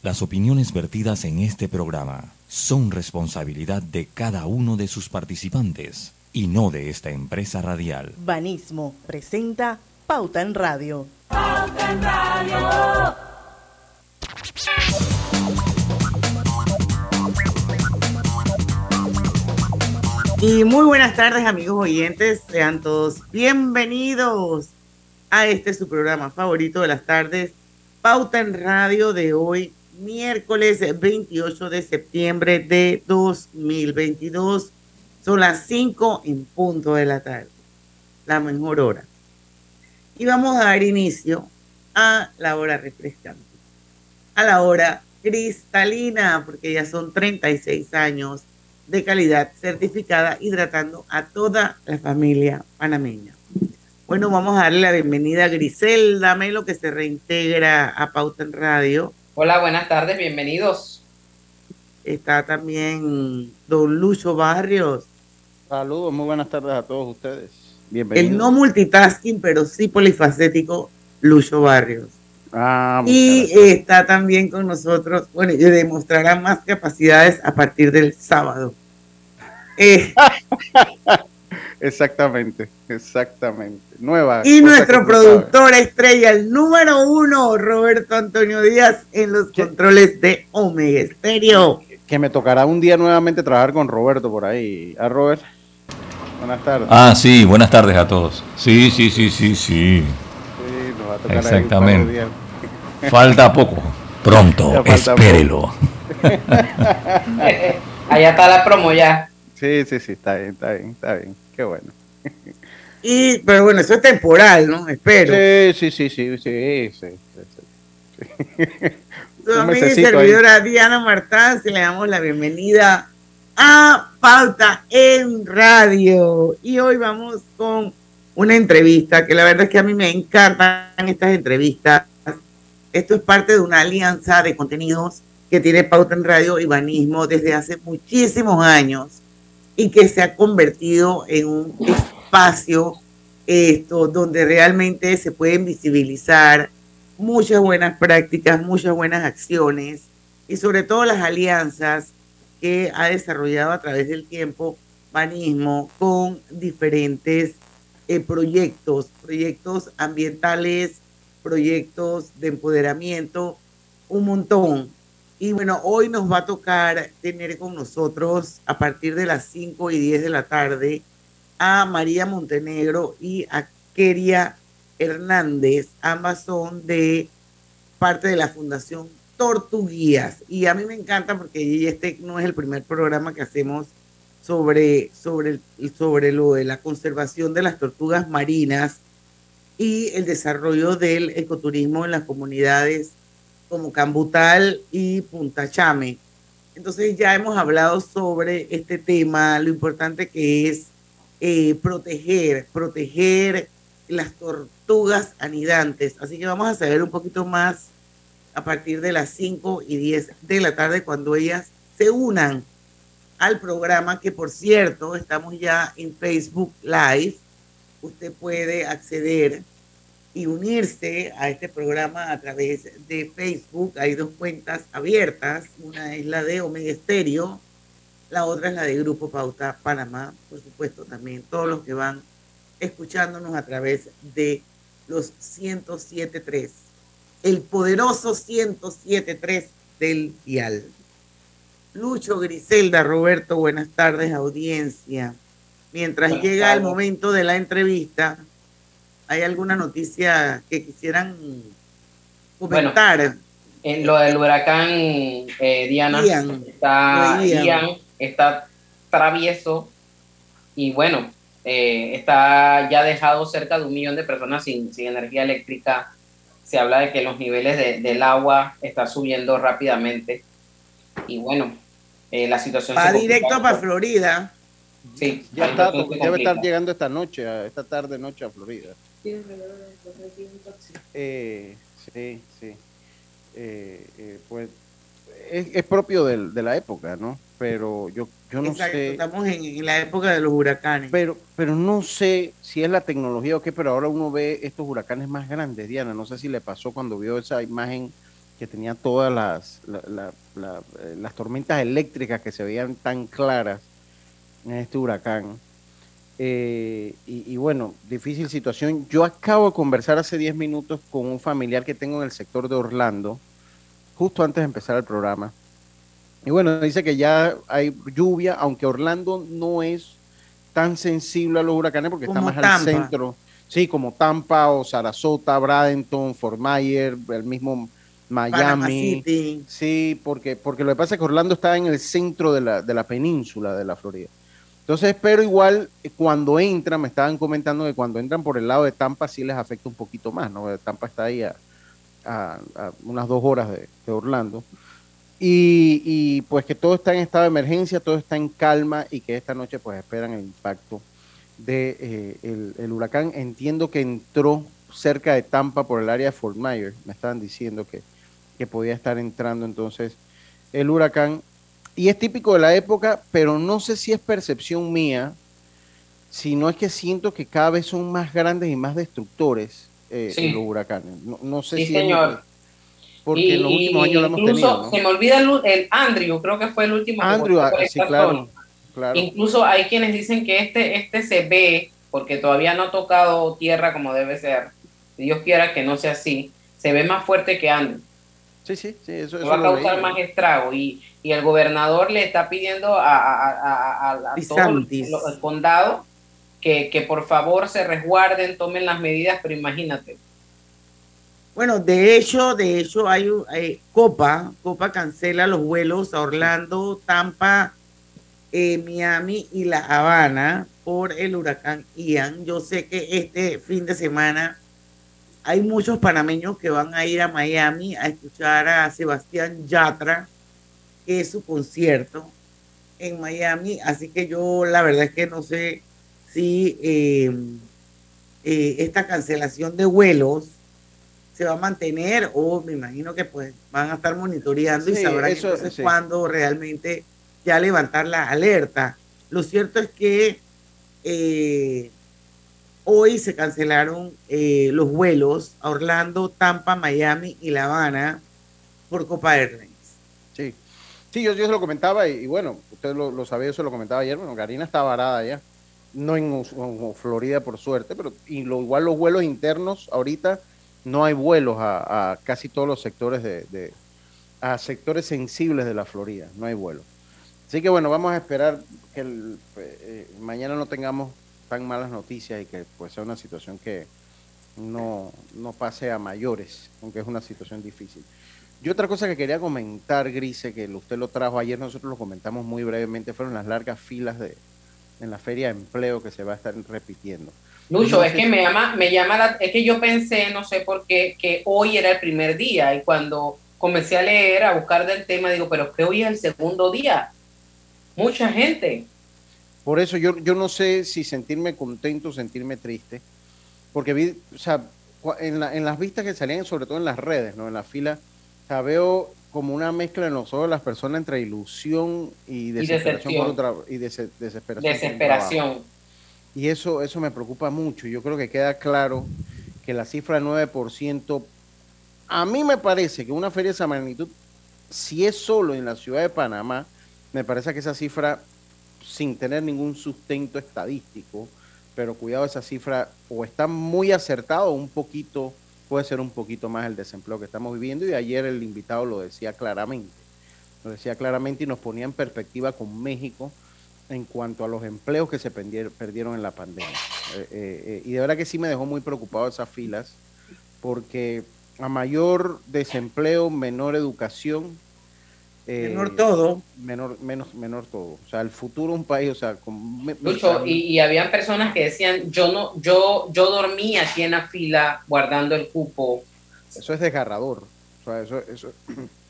Las opiniones vertidas en este programa son responsabilidad de cada uno de sus participantes y no de esta empresa radial. Banismo presenta Pauta en Radio. Pauta en Radio. Y muy buenas tardes amigos oyentes, sean todos bienvenidos a este su programa favorito de las tardes, Pauta en Radio de hoy, miércoles 28 de septiembre de 2022. Son las 5 en punto de la tarde, la mejor hora. Y vamos a dar inicio a la hora refrescante, a la hora cristalina, porque ya son 36 años de calidad certificada hidratando a toda la familia panameña. Bueno, vamos a darle la bienvenida a Griselda Melo, que se reintegra a Pauta en Radio. Hola, buenas tardes, bienvenidos. Está también don Lucho Barrios. Saludos, muy buenas tardes a todos ustedes. Bienvenidos. El no multitasking, pero sí polifacético, Lucho Barrios. Ah, y está también con nosotros, bueno, y demostrará más capacidades a partir del sábado. Eh, Exactamente, exactamente. Nueva. y nuestro productor estrella, el número uno, Roberto Antonio Díaz, en los ¿Qué? controles de Omega Estéreo. Que me tocará un día nuevamente trabajar con Roberto por ahí. ¿A Robert? Buenas tardes. Ah, sí, buenas tardes a todos. Sí, sí, sí, sí, sí. Sí, nos va a tocar ahí un par de Exactamente. Falta poco. Pronto, espérelo. Allá está la promo ya. Sí, sí, sí, está bien, está bien, está bien. Qué bueno. Y, pero bueno, eso es temporal, ¿no? Espero. Sí, sí, sí, sí, sí, sí, sí, sí. Su un amiga y mesecito ahí. servidora Diana Martán, le damos la bienvenida a Pauta en Radio. Y hoy vamos con una entrevista que la verdad es que a mí me encantan estas entrevistas. Esto es parte de una alianza de contenidos que tiene Pauta en Radio y Banismo desde hace muchísimos años y que se ha convertido en un espacio esto donde realmente se pueden visibilizar muchas buenas prácticas, muchas buenas acciones y sobre todo las alianzas que ha desarrollado a través del tiempo Banismo con diferentes eh, proyectos, proyectos ambientales, proyectos de empoderamiento, un montón. Y bueno, hoy nos va a tocar tener con nosotros a partir de las 5 y 10 de la tarde a María Montenegro y a Keria Hernández. Ambas son de parte de la Fundación Tortuguías. Y a mí me encanta porque este no es el primer programa que hacemos sobre, sobre, sobre lo de la conservación de las tortugas marinas y el desarrollo del ecoturismo en las comunidades como Cambutal y Punta Chame. Entonces ya hemos hablado sobre este tema, lo importante que es eh, proteger, proteger las tortugas anidantes. Así que vamos a saber un poquito más a partir de las 5 y 10 de la tarde cuando ellas se unan al programa que por cierto estamos ya en Facebook Live. Usted puede acceder y unirse a este programa a través de Facebook. Hay dos cuentas abiertas. Una es la de Omega Estéreo, la otra es la de Grupo Pauta Panamá. Por supuesto, también todos los que van escuchándonos a través de los 107.3, el poderoso 107.3 del dial. Lucho, Griselda, Roberto, buenas tardes, audiencia. Mientras Buenas llega el momento de la entrevista, ¿hay alguna noticia que quisieran comentar? En lo del huracán eh, Diana Ian. está Ian. Ian está travieso y bueno, eh, está ya dejado cerca de un millón de personas sin, sin energía eléctrica. Se habla de que los niveles de- del agua está subiendo rápidamente y bueno, eh, la situación Va se directo para Florida. Sí, Ya está, situación se debe estar llegando esta noche, a- esta tarde noche a Florida. Eh, sí, sí. Eh, eh, pues es, es propio del- de la época, ¿no? Pero yo, yo no Exacto, sé. estamos en, en la época de los huracanes. Pero, pero no sé si es la tecnología o qué, pero ahora uno ve estos huracanes más grandes, Diana. No sé si le pasó cuando vio esa imagen que tenía todas las, las tormentas eléctricas que se veían tan claras en este huracán. Eh, y, bueno, difícil situación. Yo acabo de conversar hace 10 minutos con un familiar que tengo en el sector de Orlando, justo antes de empezar el programa. Y bueno, dice que ya hay lluvia, aunque Orlando no es tan sensible a los huracanes porque está más al centro. Sí, como Tampa o Sarasota, Bradenton, Fort Myers, el mismo Miami. Sí, porque, porque lo que pasa es que Orlando está en el centro de la, de la península de la Florida. Entonces, pero igual eh, cuando entran, me estaban comentando que cuando entran por el lado de Tampa sí les afecta un poquito más, ¿no? Tampa está ahí a, unas dos horas de, Orlando. Y, pues que todo está en estado de emergencia, todo está en calma y que esta noche pues esperan el impacto de eh, el, huracán. Entiendo que entró cerca de Tampa por el área de Fort Myers, me estaban diciendo que, que podía estar entrando entonces el huracán y es típico de la época, pero no sé si es percepción mía, sino es que siento que cada vez son más grandes y más destructores eh, los huracanes. No, sé sí, si señor. porque en los últimos años lo hemos tenido. Se me olvida el, Andrew, creo que fue el último. Andrew, ah, sí, claro, Incluso hay quienes dicen que este, este se ve, porque todavía no ha tocado tierra como debe ser. Dios quiera que no sea así, se ve más fuerte que Andrew. Sí, sí, sí, eso, va a causar más estrago y, y, el gobernador le está pidiendo a, a, a, todo el, condado que, que, por favor se resguarden, tomen las medidas, pero imagínate. Bueno, de hecho, de hecho hay, hay Copa, Copa cancela los vuelos a Orlando, Tampa, eh, Miami y La Habana por el huracán Ian. Yo sé que este fin de semana hay muchos panameños que van a ir a Miami a escuchar a Sebastián Yatra, que es su concierto en Miami. Así que yo la verdad es que no sé si eh, eh, esta cancelación de vuelos se va a mantener o me imagino que pues van a estar monitoreando y sabrán cuándo realmente ya levantar la alerta. Lo cierto es que eh, Hoy se cancelaron eh, los vuelos a Orlando, Tampa, Miami y La Habana por Copa Airlines. Sí, sí, yo, yo se lo comentaba y, bueno, usted lo, sabía, yo se lo comentaba ayer, bueno, Karina está varada ya, no en, Florida por suerte, pero y lo, igual los vuelos internos, ahorita no hay vuelos a, casi todos los sectores de, a sectores sensibles de la Florida, no hay vuelos. Así que bueno, vamos a esperar que el, eh, mañana no tengamos tan malas noticias y que pues sea una situación que no, no pase a mayores, aunque es una situación difícil. Y otra cosa que quería comentar, Grise, que usted lo trajo ayer, nosotros lo comentamos muy brevemente, fueron las largas filas de, en la feria de empleo que se va a estar repitiendo. Lucho, es que me llama, me llama es que yo pensé, no sé por qué, que hoy era el primer día y cuando comencé a leer, a buscar del tema, digo, pero que hoy es el segundo día. Mucha gente. Por eso yo, yo no sé si sentirme contento o sentirme triste, porque vi, o sea, en, en las vistas que salían, sobre todo en las redes, ¿no? En la fila, o veo como una mezcla en los ojos de las personas entre ilusión y desesperación por otra, y desesperación. Desesperación. y eso, eso me preocupa mucho. Yo creo que queda claro que la cifra del 9%, a mí me parece que una feria de esa magnitud, si es solo en la ciudad de Panamá, me parece que esa cifra sin tener ningún sustento estadístico, pero cuidado, esa cifra o está muy acertada o un poquito, puede ser un poquito más el desempleo que estamos viviendo y ayer el invitado lo decía claramente, lo decía claramente y nos ponía en perspectiva con México en cuanto a los empleos que se perdieron en la pandemia. Eh, eh, eh, y de verdad que sí me dejó muy preocupado esas filas, porque a mayor desempleo, menor educación, menor eh, todo. Menor, menos, menor todo. O sea, el futuro un país, o sea, con, Mucho, y, y habían personas que decían, yo no, yo, yo dormía aquí en la fila guardando el cupo. Eso es desgarrador. O sea, eso, eso...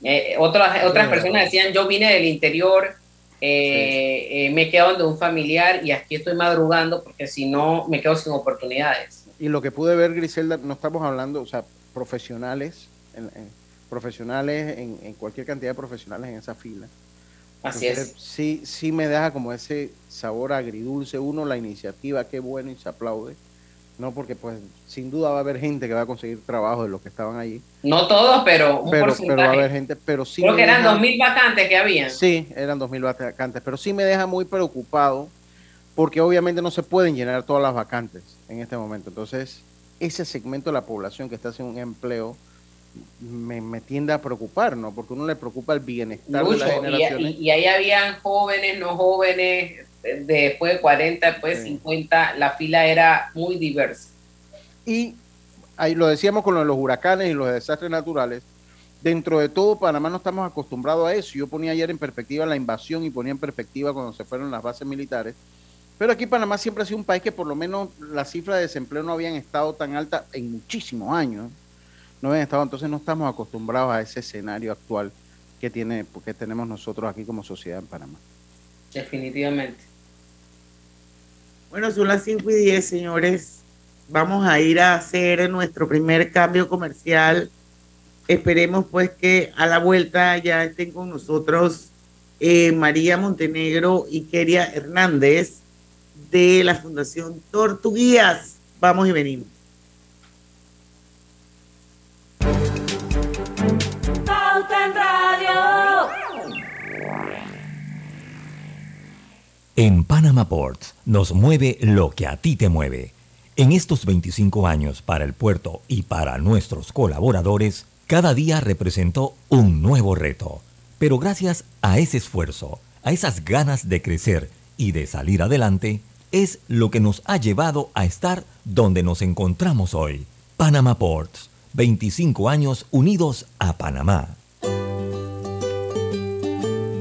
Eh, otras otras personas decían, yo vine del interior, eh, me he quedado de un familiar y aquí estoy madrugando porque si no me quedo sin oportunidades. Y lo que pude ver, Griselda, no estamos hablando, o sea, profesionales, en, profesionales, en, cualquier cantidad de profesionales en esa fila. Así es. Sí, sí me deja como ese sabor agridulce. Uno, la iniciativa, qué bueno y se aplaude. ¿no? Porque pues sin duda va a haber gente que va a conseguir trabajo de los que estaban allí. No todos, pero un Pero, porcentaje. pero va a haber gente, pero sí Creo que eran deja- 2.000 vacantes que habían. Sí, eran 2.000 vacantes, pero sí me deja muy preocupado porque obviamente no se pueden llenar todas las vacantes en este momento. Entonces, ese segmento de la población que está sin un empleo me, me tiende a preocupar, ¿no? Porque uno le preocupa el bienestar de las y, generaciones. y- y ahí habían jóvenes, no jóvenes, de- después de 40, después de Sí. 50, la fila era muy diversa. Y ahí lo decíamos con lo de los huracanes y los desastres naturales. Dentro de todo, Panamá no estamos acostumbrados a eso. Yo ponía ayer en perspectiva la invasión y ponía en perspectiva cuando se fueron las bases militares. Pero aquí Panamá siempre ha sido un país que por lo menos las cifras de desempleo no habían estado tan altas en muchísimos años. No habían estado, entonces no estamos acostumbrados a ese escenario actual que tiene, que tenemos nosotros aquí como sociedad en Panamá. Definitivamente. Bueno, son las 5 y 10, señores. Vamos a ir a hacer nuestro primer cambio comercial. Esperemos pues que a la vuelta ya estén con nosotros eh, María Montenegro y Keria Hernández de la Fundación Tortuguías. Vamos y venimos. En Panama Ports nos mueve lo que a ti te mueve. En estos 25 años para el puerto y para nuestros colaboradores, cada día representó un nuevo reto. Pero gracias a ese esfuerzo, a esas ganas de crecer y de salir adelante, es lo que nos ha llevado a estar donde nos encontramos hoy. Panama Ports, 25 años unidos a Panamá.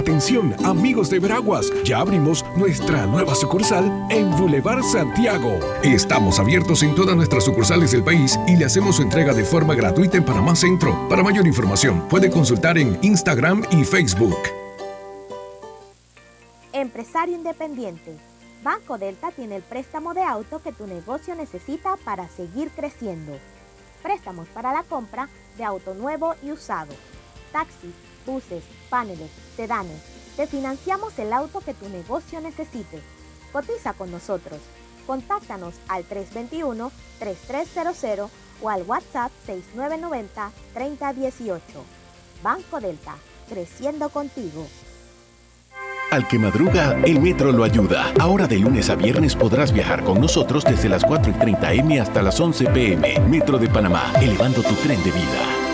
Atención, amigos de Veraguas, ya abrimos nuestra nueva sucursal en Boulevard Santiago. Estamos abiertos en todas nuestras sucursales del país y le hacemos su entrega de forma gratuita en Panamá Centro. Para mayor información, puede consultar en Instagram y Facebook. Empresario independiente. Banco Delta tiene el préstamo de auto que tu negocio necesita para seguir creciendo. Préstamos para la compra de auto nuevo y usado. Taxis, buses, paneles, sedanes. Te financiamos el auto que tu negocio necesite. Cotiza con nosotros. Contáctanos al 321-3300 o al WhatsApp 6990-3018. Banco Delta, creciendo contigo. Al que madruga, el metro lo ayuda. Ahora de lunes a viernes podrás viajar con nosotros desde las 4 y 30 M hasta las 11 PM. Metro de Panamá, elevando tu tren de vida.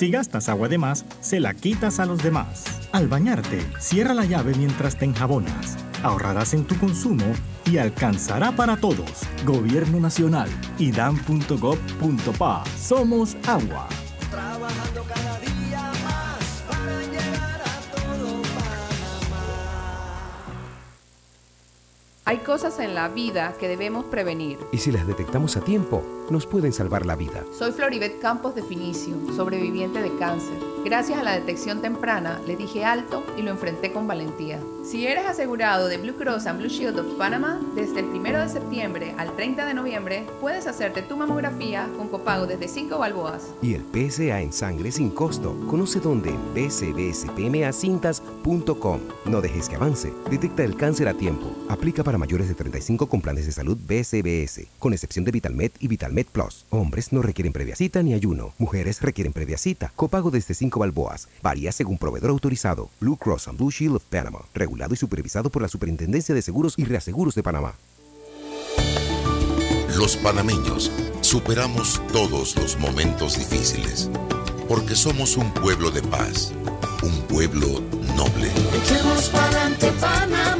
Si gastas agua de más, se la quitas a los demás. Al bañarte, cierra la llave mientras te enjabonas. Ahorrarás en tu consumo y alcanzará para todos. Gobierno Nacional y dan.gov.pa. Somos agua. Hay cosas en la vida que debemos prevenir. Y si las detectamos a tiempo, nos pueden salvar la vida. Soy Floribet Campos de Finicio, sobreviviente de cáncer. Gracias a la detección temprana, le dije alto y lo enfrenté con valentía. Si eres asegurado de Blue Cross and Blue Shield of Panama, desde el 1 de septiembre al 30 de noviembre, puedes hacerte tu mamografía con copago desde 5 balboas. Y el PSA en sangre sin costo. Conoce dónde en bcbspmacintas.com. No dejes que avance. Detecta el cáncer a tiempo. Aplica para mayores de 35 con planes de salud BCBS, con excepción de VitalMed y VitalMed Plus. Hombres no requieren previa cita ni ayuno. Mujeres requieren previa cita. Copago desde 5 balboas. Varía según proveedor autorizado. Blue Cross and Blue Shield of Panama. Regulado y supervisado por la Superintendencia de Seguros y Reaseguros de Panamá. Los panameños superamos todos los momentos difíciles porque somos un pueblo de paz, un pueblo noble. Echemos echemos pa'lante Panamá.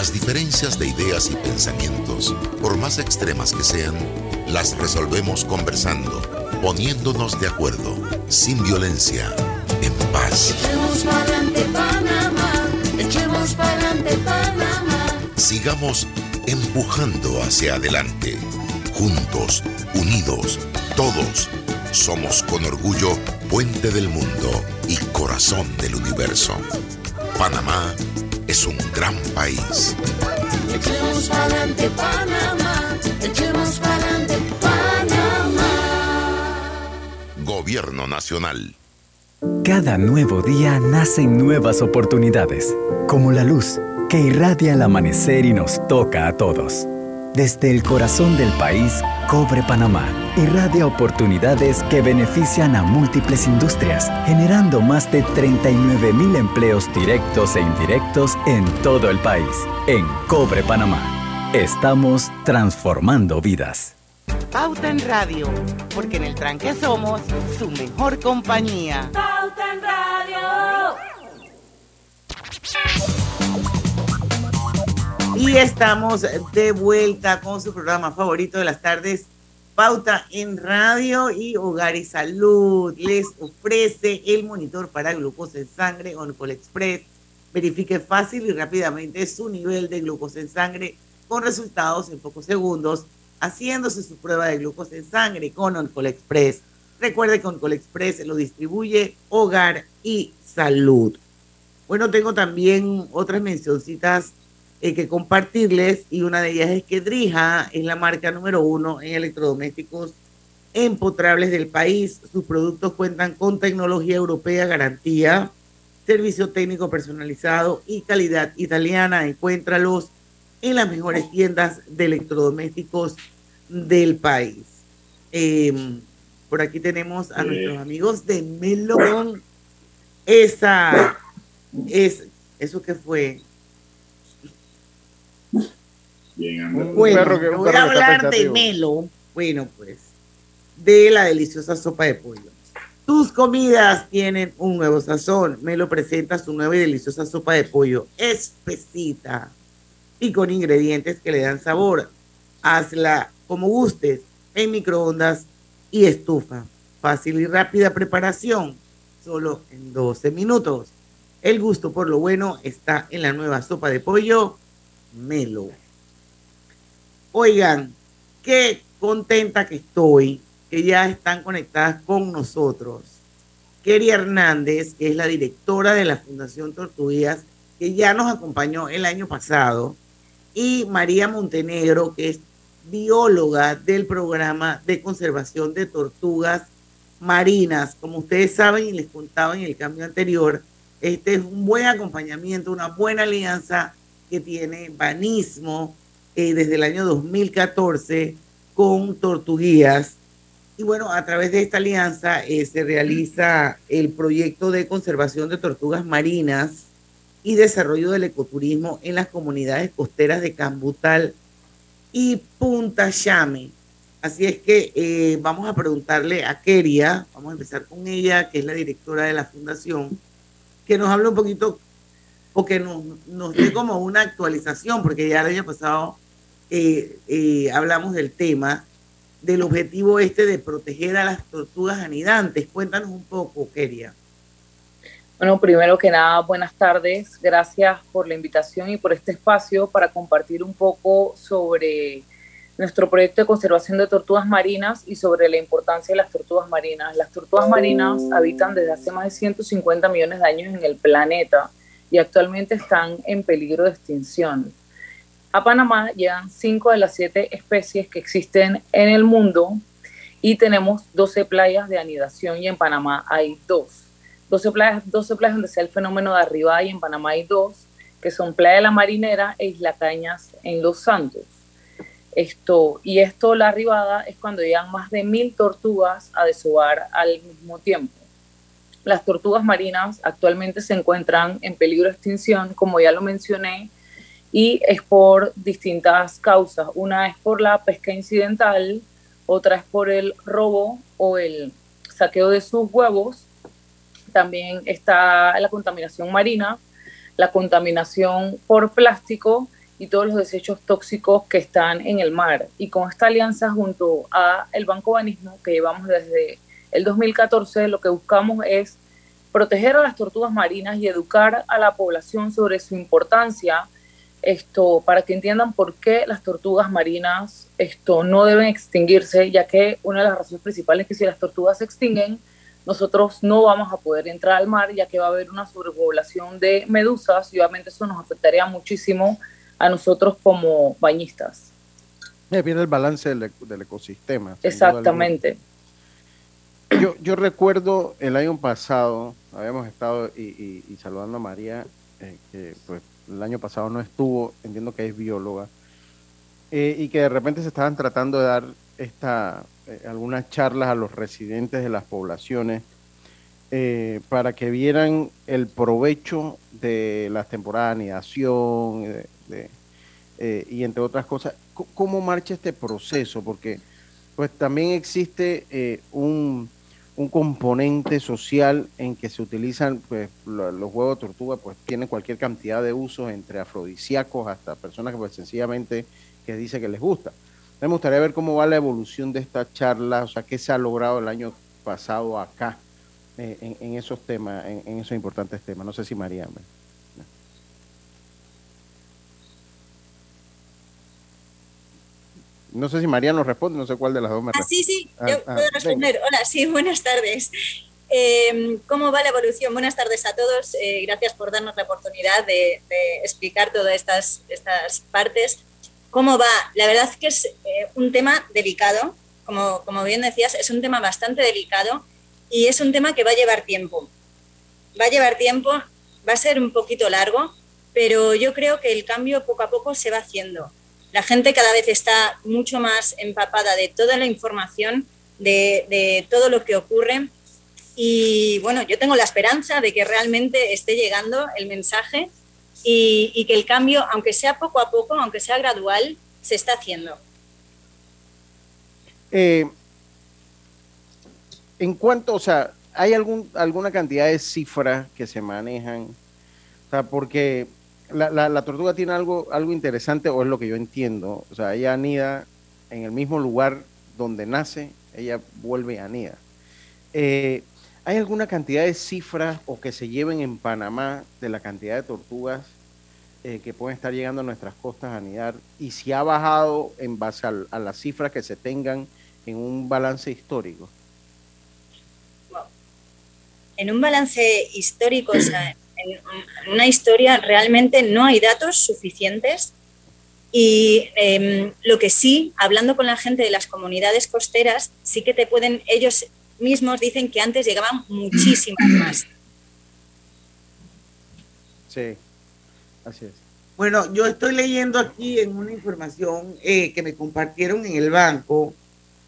Las diferencias de ideas y pensamientos, por más extremas que sean, las resolvemos conversando, poniéndonos de acuerdo, sin violencia, en paz. Echemos pa'lante Panamá, echemos pa'lante Panamá. Sigamos empujando hacia adelante. Juntos, unidos, todos. Somos con orgullo puente del mundo y corazón del universo. Panamá es un gran país. Echemos pa'lante Panamá, echemos pa'lante Panamá. Gobierno Nacional. Cada nuevo día nacen nuevas oportunidades, como la luz que irradia al amanecer y nos toca a todos. Desde el corazón del país, Cobre Panamá irradia oportunidades que benefician a múltiples industrias, generando más de 39 mil empleos directos e indirectos en todo el país. En Cobre Panamá, estamos transformando vidas. Pauta en Radio, porque en el tranque somos su mejor compañía. Pauta en Radio. Y estamos de vuelta con su programa favorito de las tardes, Pauta en Radio y Hogar y Salud. Les ofrece el monitor para glucosa en sangre Oncol Express. Verifique fácil y rápidamente su nivel de glucosa en sangre con resultados en pocos segundos, haciéndose su prueba de glucosa en sangre con Oncol Express. Recuerde que Oncol Express lo distribuye Hogar y Salud. Bueno, tengo también otras mencioncitas eh, que compartirles y una de ellas es que Drija es la marca número uno en electrodomésticos empotrables del país. Sus productos cuentan con tecnología europea, garantía, servicio técnico personalizado y calidad italiana. Encuéntralos en las mejores tiendas de electrodomésticos del país. Eh, por aquí tenemos a Sí. nuestros amigos de Melon. Esa es eso que fue. Bien. Bueno, perro que- un voy a hablar de. Melo. Bueno, pues, de la deliciosa sopa de pollo. Tus comidas tienen un nuevo sazón. Melo presenta su nueva y deliciosa sopa de pollo espesita y con ingredientes que le dan sabor. Hazla como gustes, en microondas y estufa. Fácil y rápida preparación, solo en 12 minutos. El gusto por lo bueno está en la nueva sopa de pollo Melo. Oigan, qué contenta que estoy, que ya están conectadas con nosotros. Kerry Hernández, que es la directora de la Fundación Tortuguías, que ya nos acompañó el año pasado, y María Montenegro, que es bióloga del programa de conservación de tortugas marinas. Como ustedes saben y les contaba en el cambio anterior, este es un buen acompañamiento, una buena alianza que tiene Banismo eh, desde el año 2014 con Tortuguías. Y bueno, a través de esta alianza eh, se realiza el proyecto de conservación de tortugas marinas y desarrollo del ecoturismo en las comunidades costeras de Cambutal y Punta Chame. Así es que eh, vamos a preguntarle a Keria, vamos a empezar con ella, que es la directora de la fundación, que nos hable un poquito o que nos, nos dé como una actualización, porque ya el año pasado eh, eh, hablamos del tema, del objetivo este de proteger a las tortugas anidantes. Cuéntanos un poco, Keria. Bueno, primero que nada, buenas tardes. Gracias por la invitación y por este espacio para compartir un poco sobre nuestro proyecto de conservación de tortugas marinas y sobre la importancia de las tortugas marinas. Las tortugas marinas habitan desde hace más de 150 millones de años en el planeta y actualmente están en peligro de extinción. A Panamá llegan cinco de las siete especies que existen en el mundo y tenemos 12 playas de anidación y en Panamá hay dos. 12 playas, 12 playas donde sea el fenómeno de arriba y en Panamá hay dos, que son Playa de la Marinera e Isla Cañas en Los Santos. Esto, y esto, la arribada, es cuando llegan más de mil tortugas a desovar al mismo tiempo. Las tortugas marinas actualmente se encuentran en peligro de extinción, como ya lo mencioné, y es por distintas causas. Una es por la pesca incidental, otra es por el robo o el saqueo de sus huevos. También está la contaminación marina, la contaminación por plástico y todos los desechos tóxicos que están en el mar. Y con esta alianza junto a el Banco Banismo que llevamos desde el 2014, lo que buscamos es proteger a las tortugas marinas y educar a la población sobre su importancia esto para que entiendan por qué las tortugas marinas esto no deben extinguirse, ya que una de las razones principales es que si las tortugas se extinguen, nosotros no vamos a poder entrar al mar, ya que va a haber una sobrepoblación de medusas y obviamente eso nos afectaría muchísimo a nosotros como bañistas. Viene el balance del, del ecosistema. Exactamente. Yo, yo recuerdo el año pasado, habíamos estado y, saludando a María, eh, que pues el año pasado no estuvo, entiendo que es bióloga, eh, y que de repente se estaban tratando de dar esta, eh, algunas charlas a los residentes de las poblaciones eh, para que vieran el provecho de las temporadas de anidación y entre otras cosas. ¿Cómo marcha este proceso? Porque pues también existe un un componente social en que se utilizan, pues los huevos de tortuga, pues tienen cualquier cantidad de usos, entre afrodisíacos hasta personas que pues sencillamente que dice que les gusta. Me gustaría ver cómo va la evolución de esta charla, o sea, qué se ha logrado el año pasado acá eh, en, esos temas, en, en, esos importantes temas. No sé si María. No sé si María nos responde, no sé cuál de las dos me responde. Ah, sí, sí, yo ah, puedo responder. Hola, sí, buenas tardes. Em, ¿Cómo va la evolución? Buenas tardes a todos. Eh, gracias por darnos la oportunidad de, explicar todas estas, estas partes. ¿Cómo va? La verdad es que es eh, un tema delicado. Como, como bien decías, es un tema bastante delicado y es un tema que va a llevar tiempo. Va a llevar tiempo, va a ser un poquito largo, pero yo creo que el cambio poco a poco se va haciendo la gente cada vez está mucho más empapada de toda la información, de, todo lo que ocurre. Y bueno, yo tengo la esperanza de que realmente esté llegando el mensaje y, que el cambio, aunque sea poco a poco, aunque sea gradual, se está haciendo. Eh, en cuanto, o sea, ¿hay algún, alguna cantidad de cifras que se manejan? O sea, porque la, la, tortuga tiene algo, algo interesante, o es lo que yo entiendo. O sea, ella anida en el mismo lugar donde nace, ella vuelve a anida. Eh, ¿Hay alguna cantidad de cifras o que se lleven en Panamá de la cantidad de tortugas eh, que pueden estar llegando a nuestras costas a anidar? Y si ha bajado en base a, las cifras que se tengan en un balance histórico. En un balance histórico, o sea, en una historia realmente no hay datos suficientes y em, lo que sí, hablando con la gente de las comunidades costeras, sí que te pueden, ellos mismos dicen que antes llegaban muchísimas más. Sí, así es. Bueno, yo estoy leyendo aquí en una información eh, que me compartieron en el banco,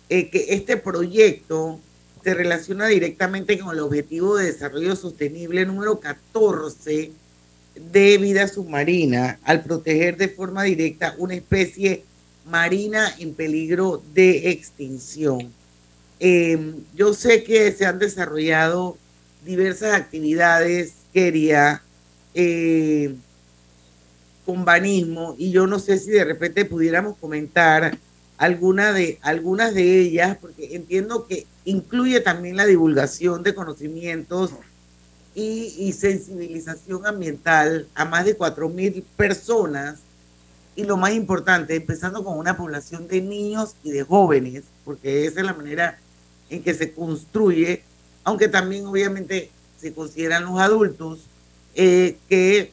eh, que este proyecto se relaciona directamente con el Objetivo de Desarrollo Sostenible número 14 de vida submarina al proteger de forma directa una especie marina en peligro de extinción. Em, yo sé que se han desarrollado diversas actividades, quería, eh, con banismo, y yo no sé si de repente pudiéramos comentar alguna de, algunas de ellas, porque entiendo que incluye también la divulgación de conocimientos y, sensibilización ambiental a más de 4.000 personas. Y lo más importante, empezando con una población de niños y de jóvenes, porque esa es la manera en que se construye, aunque también obviamente se consideran los adultos, eh, que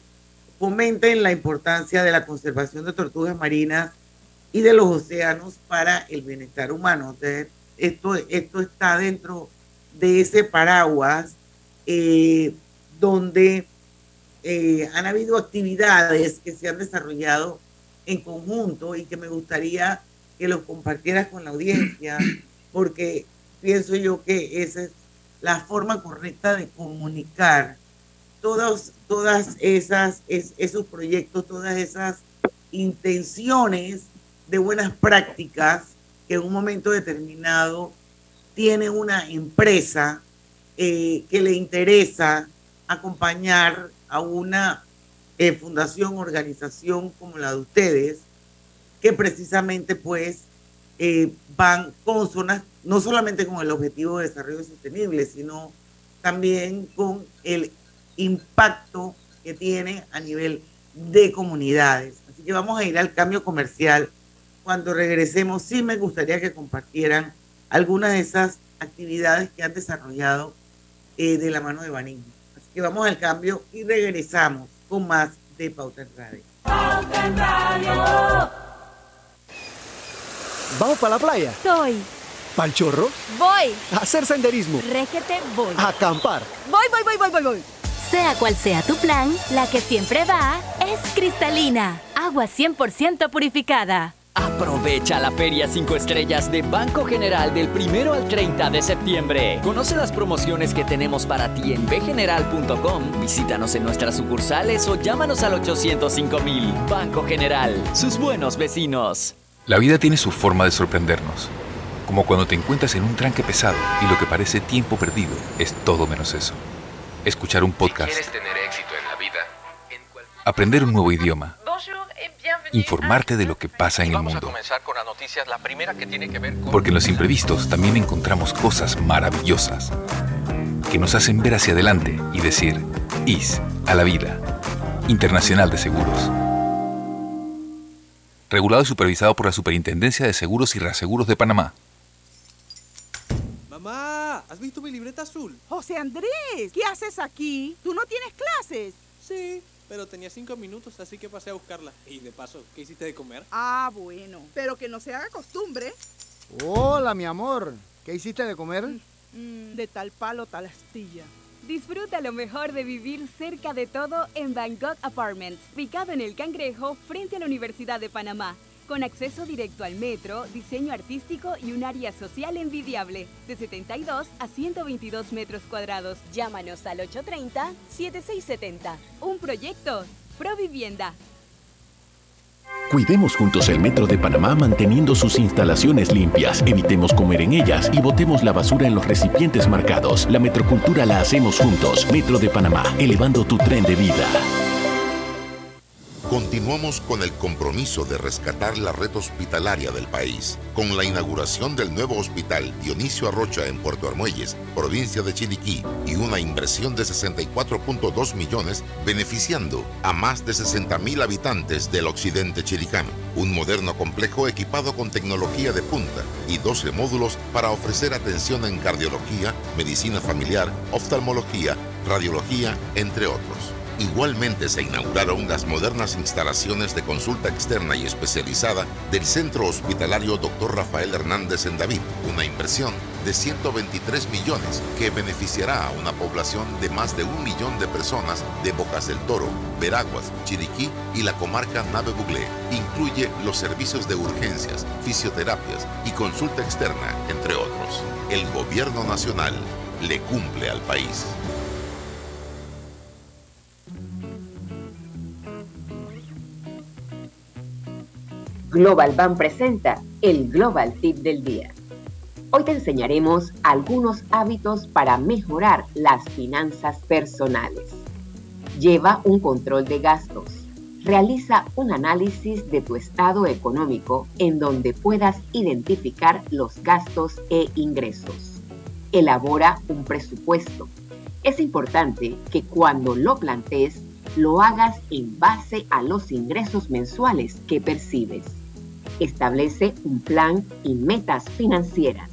fomenten la importancia de la conservación de tortugas marinas y de los océanos para el bienestar humano. Esto, esto está dentro de ese paraguas eh, donde eh, han habido actividades que se han desarrollado en conjunto y que me gustaría que los compartieras con la audiencia, porque pienso yo que esa es la forma correcta de comunicar todos, todas esas, esos proyectos, todas esas intenciones de buenas prácticas que en un momento determinado tiene una empresa eh, que le interesa acompañar a una eh, fundación, organización como la de ustedes, que precisamente pues eh, van consonas no solamente con el objetivo de desarrollo sostenible, sino también con el impacto que tiene a nivel de comunidades. Así que vamos a ir al cambio comercial. Cuando regresemos, sí me gustaría que compartieran algunas de esas actividades que han desarrollado eh, de la mano de Banismo. Así que vamos al cambio y regresamos con más de Pauta en Radio. Pauta en Radio. ¿Vamos para la playa? Soy. ¿Pal chorro? Voy. A hacer senderismo. Régete, voy. A acampar. Voy, voy, voy, voy, voy, voy. Sea cual sea tu plan, la que siempre va es cristalina. Agua 100% purificada. Aprovecha la Feria 5 Estrellas de Banco General del 1 al 30 de septiembre. Conoce las promociones que tenemos para ti en bgeneral.com. Visítanos en nuestras sucursales o llámanos al 805 mil. Banco General, sus buenos vecinos. La vida tiene su forma de sorprendernos. Como cuando te encuentras en un tranque pesado y lo que parece tiempo perdido es todo menos eso. Escuchar un podcast. tener éxito en la vida, Aprender un nuevo idioma. Informarte de lo que pasa en el vamos a mundo. comenzar con las noticias, la primera que tiene que ver con... Porque en los imprevistos también encontramos cosas maravillosas que nos hacen ver hacia adelante y decir, IS a la vida. Internacional de Seguros. Regulado y supervisado por la Superintendencia de Seguros y Reaseguros de Panamá. Mamá, ¿has visto mi libreta azul? José Andrés, ¿qué haces aquí? ¿Tú no tienes clases? Sí, pero tenía cinco minutos, así que pasé a buscarla. Y de paso, ¿qué hiciste de comer? Ah, bueno, pero que no se haga costumbre. Hola, mi amor. ¿Qué hiciste de comer? Mm, de tal palo, tal astilla. Disfruta lo mejor de vivir cerca de todo en Bangkok Apartments, ubicado en el Cangrejo frente a la Universidad de Panamá, con acceso directo al metro, diseño artístico y un área social envidiable, de 72 a 122 metros cuadrados. Llámanos al 830-7670. Un proyecto, Provivienda. Cuidemos juntos el Metro de Panamá manteniendo sus instalaciones limpias. Evitemos comer en ellas y botemos la basura en los recipientes marcados. La metrocultura la hacemos juntos. Metro de Panamá, elevando tu tren de vida. Continuamos con el compromiso de rescatar la red hospitalaria del país, con la inauguración del nuevo hospital Dionisio Arrocha en Puerto Armuelles, provincia de Chiriquí, y una inversión de 64.2 millones beneficiando a más de 60 mil habitantes del occidente chiricano. Un moderno complejo equipado con tecnología de punta y 12 módulos para ofrecer atención en cardiología, medicina familiar, oftalmología, radiología, entre otros. Igualmente se inauguraron las modernas instalaciones de consulta externa y especializada del Centro Hospitalario Dr. Rafael Hernández en David, una inversión de 123 millones que beneficiará a una población de más de un millón de personas de Bocas del Toro, Veraguas, Chiriquí y la comarca Nave Buglé. Incluye los servicios de urgencias, fisioterapias y consulta externa, entre otros. El gobierno nacional le cumple al país. Global Bank presenta el Global Tip del Día. Hoy te enseñaremos algunos hábitos para mejorar las finanzas personales. Lleva un control de gastos. Realiza un análisis de tu estado económico en donde puedas identificar los gastos e ingresos. Elabora un presupuesto. Es importante que cuando lo plantees lo hagas en base a los ingresos mensuales que percibes. Establece un plan y metas financieras.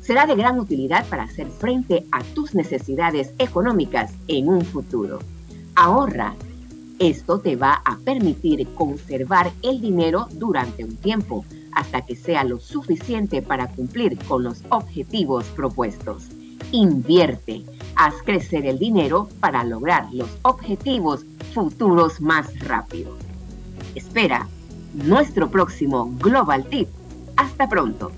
Será de gran utilidad para hacer frente a tus necesidades económicas en un futuro. Ahorra. Esto te va a permitir conservar el dinero durante un tiempo, hasta que sea lo suficiente para cumplir con los objetivos propuestos. Invierte. Haz crecer el dinero para lograr los objetivos futuros más rápido. Espera nuestro próximo Global Tip. Hasta pronto.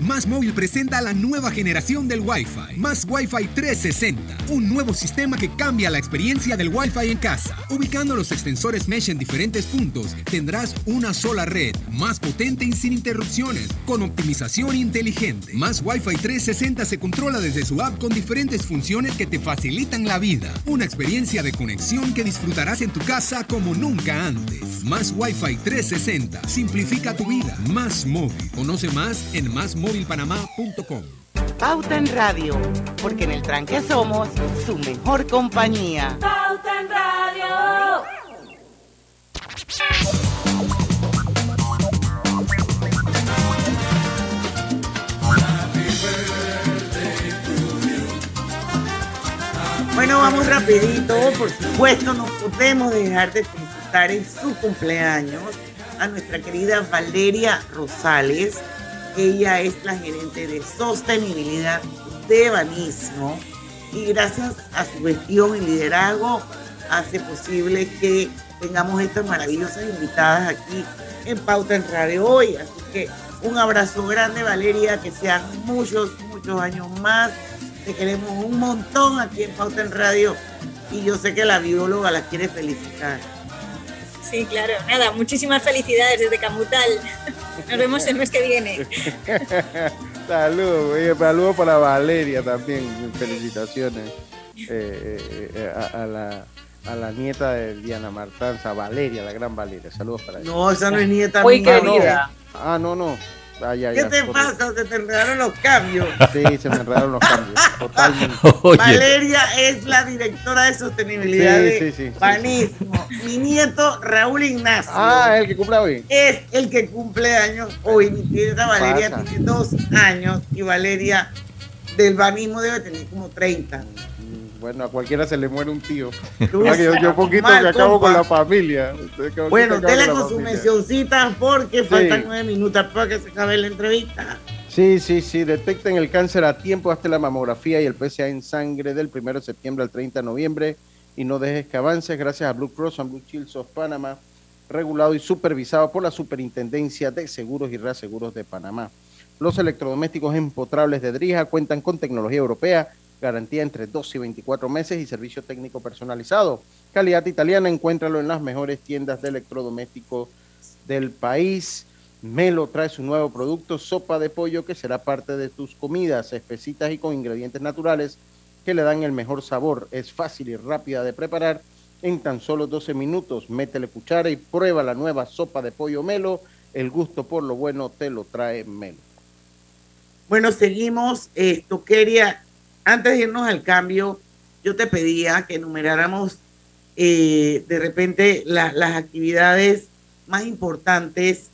Más Móvil presenta la nueva generación del Wi-Fi. Más Wi-Fi 360. Un nuevo sistema que cambia la experiencia del Wi-Fi en casa. Ubicando los extensores Mesh en diferentes puntos, tendrás una sola red, más potente y sin interrupciones, con optimización inteligente. Más Wi-Fi 360 se controla desde su app con diferentes funciones que te facilitan la vida. Una experiencia de conexión que disfrutarás en tu casa como nunca antes. Más Wi-Fi 360. Simplifica tu vida. Más móvil. Conoce más en másmóvilpanamá.com. Pauta en Radio, porque en el tranque somos su mejor compañía. Pauta en Radio. Bueno, vamos rapidito, por supuesto, no podemos dejar de felicitar en su cumpleaños a nuestra querida Valeria Rosales. Ella es la gerente de sostenibilidad de Banismo y gracias a su gestión y liderazgo hace posible que tengamos estas maravillosas invitadas aquí en Pauta en Radio hoy. Así que un abrazo grande Valeria, que sean muchos, muchos años más. Te queremos un montón aquí en Pauta en Radio y yo sé que la bióloga la quiere felicitar. Sí, claro. Nada, muchísimas felicidades desde Camutal. Nos vemos el mes que viene. Saludos, oye, saludos para Valeria también. Felicitaciones eh, eh, eh, a, a la, a la nieta de Diana Martanza, Valeria, la gran Valeria. Saludos para ella. No, esa no es nieta Muy querida. Ah, no, no. ¿Qué ya, te pasa? Se te enredaron los cambios. Sí, se me enredaron los cambios. Totalmente. Valeria es la directora de sostenibilidad Sí, de sí, sí, sí, Banismo. Mi nieto Raúl Ignacio. Ah, el que cumple hoy. Es el que cumple años hoy. Mi nieta Valeria pasa? tiene dos años y Valeria del banismo debe tener como 30. Bueno, a cualquiera se le muere un tío. Que yo, yo poquito mal, me acabo compa. con la familia. Que- Bueno, dele con su mencioncita porque faltan nueve minutos para que se acabe la entrevista. Sí, sí, sí. Detecten el cáncer a tiempo hasta la mamografía y el PSA en sangre del 1 de septiembre al 30 de noviembre. Y no dejes que avances gracias a Blue Cross and Blue Shields of Panama, regulado y supervisado por la Superintendencia de Seguros y Reaseguros de Panamá. Los electrodomésticos empotrables de Drija cuentan con tecnología europea, garantía entre 12 y 24 meses y servicio técnico personalizado. Calidad italiana, encuéntralo en las mejores tiendas de electrodomésticos del país. Melo trae su nuevo producto, sopa de pollo, que será parte de tus comidas, espesitas y con ingredientes naturales que le dan el mejor sabor. Es fácil y rápida de preparar. En tan solo 12 minutos, métele cuchara y prueba la nueva sopa de pollo Melo. El gusto por lo bueno te lo trae Melo. Bueno, seguimos. Esto quería, antes de irnos al cambio, yo te pedía que enumeráramos eh, de repente la- las actividades más importantes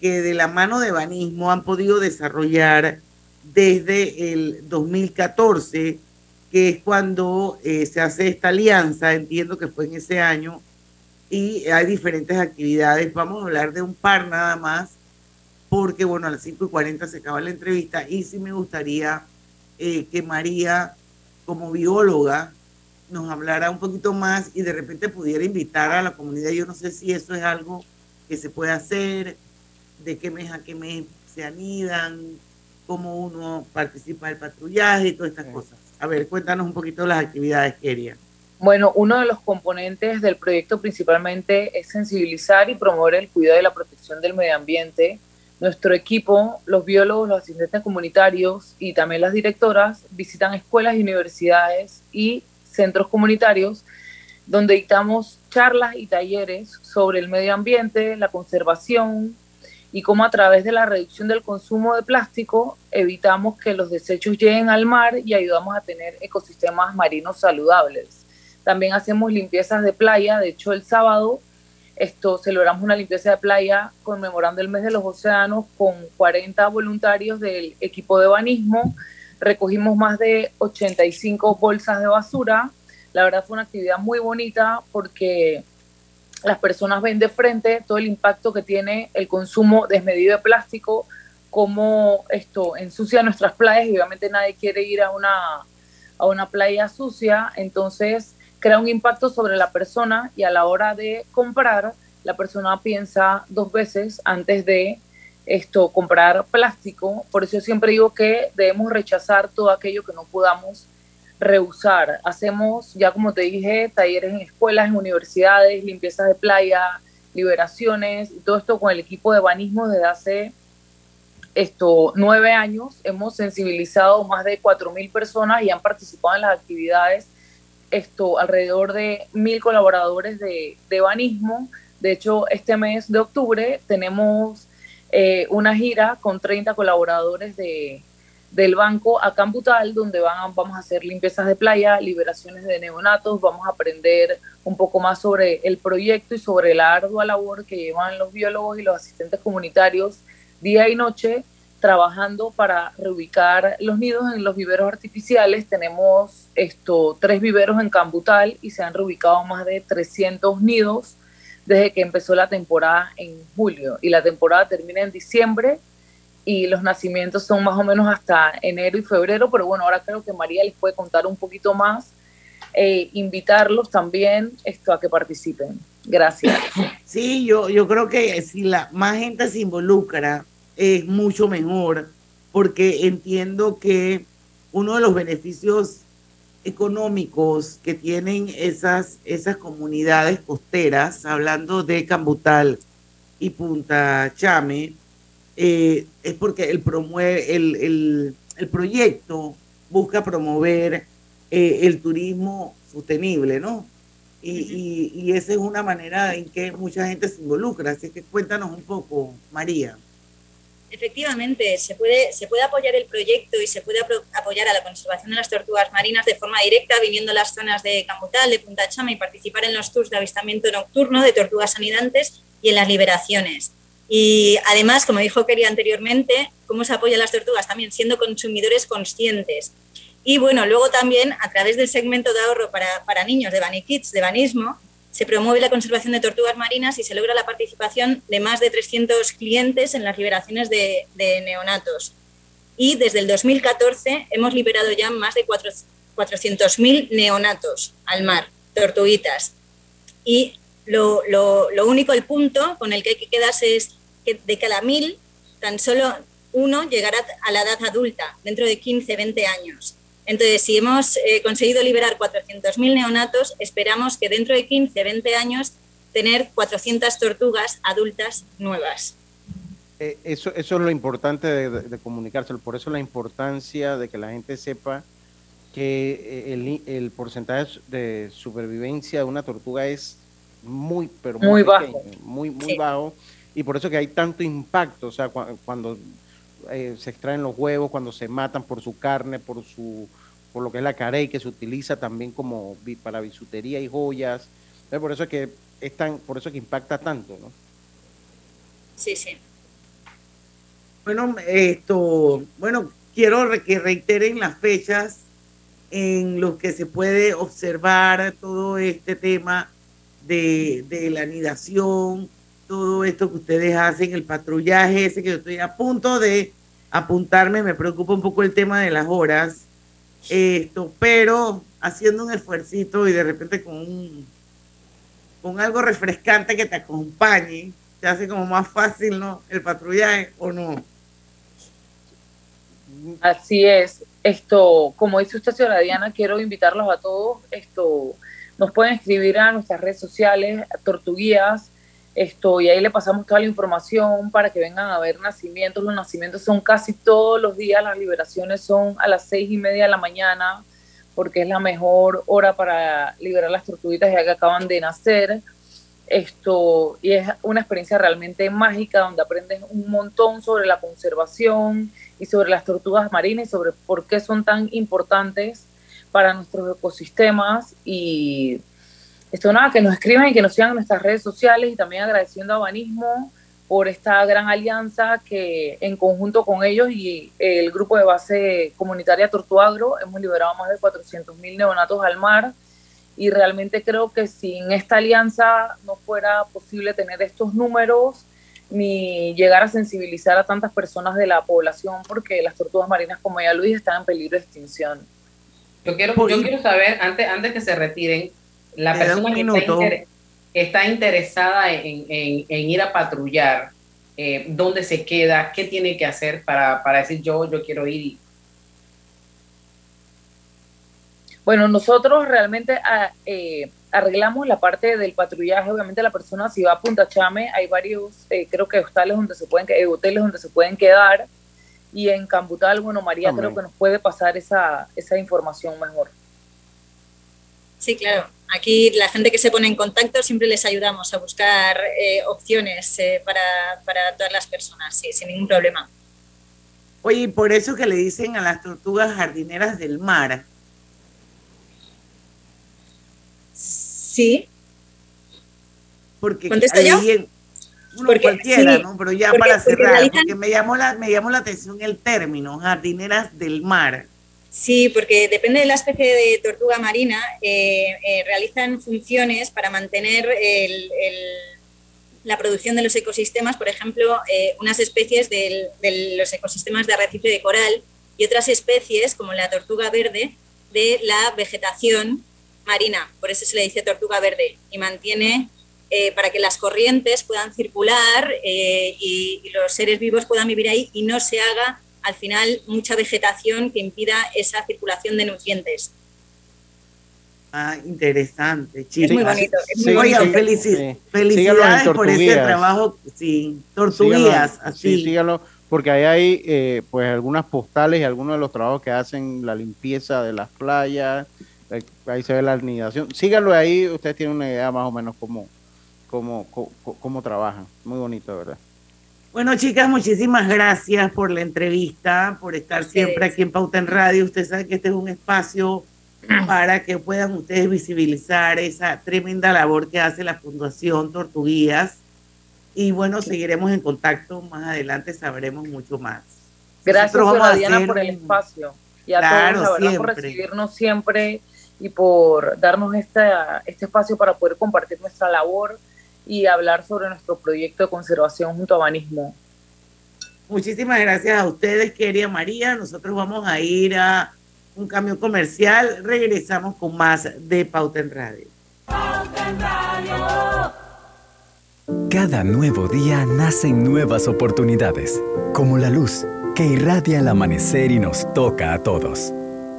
que de la mano de Banismo han podido desarrollar desde el 2014, que es cuando eh, se hace esta alianza, entiendo que fue en ese año, y hay diferentes actividades. Vamos a hablar de un par nada más porque bueno, a las 5 y 40 se acaba la entrevista y sí me gustaría eh, que María, como bióloga, nos hablara un poquito más y de repente pudiera invitar a la comunidad. Yo no sé si eso es algo que se puede hacer, de qué mes a qué mes se anidan, cómo uno participa del patrullaje y todas estas cosas. A ver, cuéntanos un poquito de las actividades, Keria. Bueno, uno de los componentes del proyecto principalmente es sensibilizar y promover el cuidado y la protección del medio ambiente. Nuestro equipo, los biólogos, los asistentes comunitarios y también las directoras visitan escuelas universidades y centros comunitarios donde dictamos charlas y talleres sobre el medio ambiente, la conservación y cómo a través de la reducción del consumo de plástico evitamos que los desechos lleguen al mar y ayudamos a tener ecosistemas marinos saludables. También hacemos limpiezas de playa, de hecho el sábado esto celebramos una limpieza de playa conmemorando el mes de los océanos con 40 voluntarios del equipo de banismo. Recogimos más de 85 bolsas de basura. La verdad fue una actividad muy bonita porque las personas ven de frente todo el impacto que tiene el consumo desmedido de plástico, cómo esto ensucia nuestras playas y obviamente nadie quiere ir a una, a una playa sucia, entonces crea un impacto sobre la persona y a la hora de comprar, la persona piensa dos veces antes de esto, comprar plástico. Por eso siempre digo que debemos rechazar todo aquello que no podamos reusar. Hacemos, ya como te dije, talleres en escuelas, en universidades, limpiezas de playa, liberaciones, y todo esto con el equipo de banismo desde hace esto, nueve años. Hemos sensibilizado más de cuatro mil personas y han participado en las actividades. Esto, alrededor de mil colaboradores de, de banismo. De hecho, este mes de octubre tenemos eh, una gira con 30 colaboradores de, del banco a Camputal, donde van, vamos a hacer limpiezas de playa, liberaciones de neonatos, vamos a aprender un poco más sobre el proyecto y sobre la ardua labor que llevan los biólogos y los asistentes comunitarios día y noche trabajando para reubicar los nidos en los viveros artificiales. Tenemos esto, tres viveros en Cambutal y se han reubicado más de 300 nidos desde que empezó la temporada en julio y la temporada termina en diciembre y los nacimientos son más o menos hasta enero y febrero, pero bueno, ahora creo que María les puede contar un poquito más, e invitarlos también esto a que participen. Gracias. Sí, yo, yo creo que si la más gente se involucra es mucho mejor, porque entiendo que uno de los beneficios económicos que tienen esas, esas comunidades costeras, hablando de Cambutal y Punta Chame, eh, es porque el, promueve, el, el, proyecto busca promover eh, el turismo sostenible, ¿no? Y, y, y, esa es una manera en que mucha gente se involucra. Así que cuéntanos un poco, María efectivamente se puede, se puede apoyar el proyecto y se puede apoyar a la conservación de las tortugas marinas de forma directa, viniendo a las zonas de Camutal, de Punta Chama y participar en los tours de avistamiento nocturno de tortugas anidantes y en las liberaciones. Y además, como dijo Keria anteriormente, cómo se apoya a las tortugas también siendo consumidores conscientes. Y bueno, luego también a través del segmento de ahorro para, para niños de Bani Kids, de Banismo, se promueve la conservación de tortugas marinas y se logra la participación de más de 300 clientes en las liberaciones de, neonatos. Y desde el 2014 hemos liberado ya más de 400.000 neonatos al mar, tortuguitas. Y lo, único, el punto con el que hay que quedarse es que de cada mil, tan solo uno llegará a la edad adulta, dentro de 15, 20 años. Entonces, si hemos eh, conseguido liberar 400.000 neonatos, esperamos que dentro de 15, 20 años tener 400 tortugas adultas nuevas. Eh, eso, eso es lo importante de, comunicárselo, por eso la importancia de que la gente sepa que eh, el, porcentaje de supervivencia de una tortuga es muy, pero muy, bajo. Muy, muy bajo. Y por eso que hay tanto impacto, o sea, cuando eh, se extraen los huevos, cuando se matan por su carne, por su por lo que es la carey, que se utiliza también como para bisutería y joyas. por eso es que es tan, por eso que impacta tanto, ¿no? Sí, sí. Bueno, esto, bueno, quiero que reiteren las fechas en los que se puede observar todo este tema de, de la anidación, todo esto que ustedes hacen, el patrullaje ese que yo estoy a punto de apuntarme, me preocupa un poco el tema de las horas, esto, pero haciendo un esfuercito y de repente con un, con algo refrescante que te acompañe, te hace como más fácil, ¿no? El patrullaje o no. Así es. Esto, como dice usted, señora Diana, quiero invitarlos a todos. Esto, nos pueden escribir a nuestras redes sociales, Tortuguías, esto, y ahí le pasamos toda la información para que vengan a ver nacimientos. Los nacimientos son casi todos los días, las liberaciones son a las seis y media de la mañana, porque es la mejor hora para liberar las tortuguitas ya que acaban de nacer. Esto, y es una experiencia realmente mágica donde aprendes un montón sobre la conservación y sobre las tortugas marinas y sobre por qué son tan importantes para nuestros ecosistemas y esto nada, que nos escriban y que nos sigan en nuestras redes sociales y también agradeciendo a Banismo por esta gran alianza que en conjunto con ellos y el grupo de base comunitaria Tortuagro hemos liberado más de 400 mil neonatos al mar y realmente creo que sin esta alianza no fuera posible tener estos números ni llegar a sensibilizar a tantas personas de la población porque las tortugas marinas, como ya lo dije, están en peligro de extinción. Yo quiero, yo quiero saber, antes, antes que se retiren, la persona que está, interesada en, ir a patrullar, eh, dónde se queda, qué tiene que hacer para, para decir yo, yo quiero ir. Bueno, nosotros realmente ah, eh, arreglamos la parte del patrullaje. Obviamente la persona si va a Punta Chame, hay varios, eh, creo que hostales donde se pueden, eh, hoteles donde se pueden quedar. Y en Cambutal, bueno, María creo que nos puede pasar esa, esa información mejor. Sí, claro. Aquí la gente que se pone en contacto siempre les ayudamos a buscar opciones para, para todas las personas, sí, sin ningún problema. Oye, por eso que le dicen a las tortugas jardineras del mar, Sí. Porque ¿Contesto yo? Uno cualquiera, ¿no? Pero ya para cerrar, porque me llamó, la, me llamó la atención el término, jardineras del mar. Sí, porque depende de la especie de tortuga marina, eh, eh, realizan funciones para mantener el, la producción de los ecosistemas, por ejemplo, eh, unas especies de los ecosistemas de arrecife de coral y otras especies, como la tortuga verde, de la vegetación marina, por eso se le dice tortuga verde, y mantiene para que las corrientes puedan circular eh, y, los seres vivos puedan vivir ahí y no se haga al final mucha vegetación que impida esa circulación de nutrientes. Ah, interesante, chicos. Es muy bonito. Es muy bonito. felicidades por ese trabajo, sí, tortuguías, así. Sí, síganlo, porque ahí hay eh, pues algunas postales y algunos de los trabajos que hacen la limpieza de las playas, ahí se ve la anidación. Síganlo ahí, ustedes tienen una idea más o menos cómo, cómo, cómo, trabajan. Muy bonito, ¿verdad? Bueno, chicas, muchísimas gracias por la entrevista, por estar siempre aquí en Pauta en Radio. Ustedes saben que este es un espacio para que puedan ustedes visibilizar esa tremenda labor que hace la Fundación Tortuguías. Y bueno, seguiremos en contacto. Más adelante sabremos mucho más. Gracias, Diana, por el espacio. Y a todos, la verdad, por recibirnos siempre y por darnos esta, este espacio para poder compartir nuestra labor y hablar sobre nuestro proyecto de conservación junto a Banismo. Muchísimas gracias a ustedes, querida María. Nosotros vamos a ir a un cambio comercial. Regresamos con más de Pauta en Radio. Pauta en Radio. Cada nuevo día nacen nuevas oportunidades, como la luz que irradia el amanecer y nos toca a todos.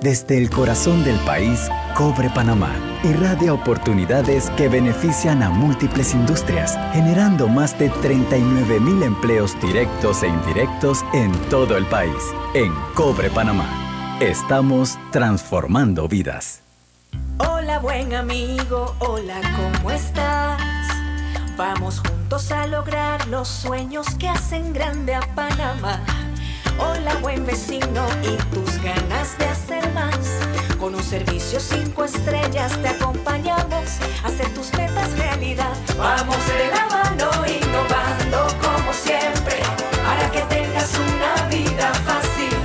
Desde el corazón del país, Cobre Panamá irradia oportunidades que benefician a múltiples industrias, generando más de 39 mil empleos directos e indirectos en todo el país. En Cobre Panamá, estamos transformando vidas. Hola buen amigo, hola, ¿cómo estás? Vamos juntos a lograr los sueños que hacen grande a Panamá. Hola buen vecino y tus ganas de hacer servicio cinco estrellas te acompañamos a hacer tus metas realidad. Vamos de la mano innovando como siempre para que tengas una vida fácil,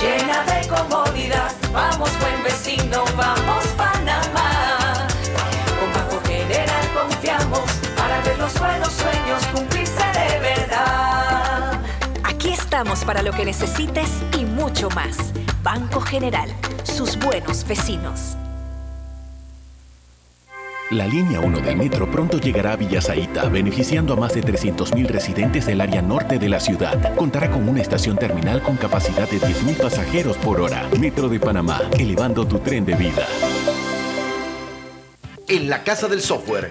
llena de comodidad. Vamos buen vecino, vamos Panamá. Con Banco General confiamos para ver los buenos sueños cumplirse de verdad. Aquí estamos para lo que necesites y mucho más. Banco General sus buenos vecinos. La línea 1 del metro pronto llegará a Villasaita, beneficiando a más de 300.000 residentes del área norte de la ciudad. Contará con una estación terminal con capacidad de 10.000 pasajeros por hora. Metro de Panamá, elevando tu tren de vida. En la Casa del Software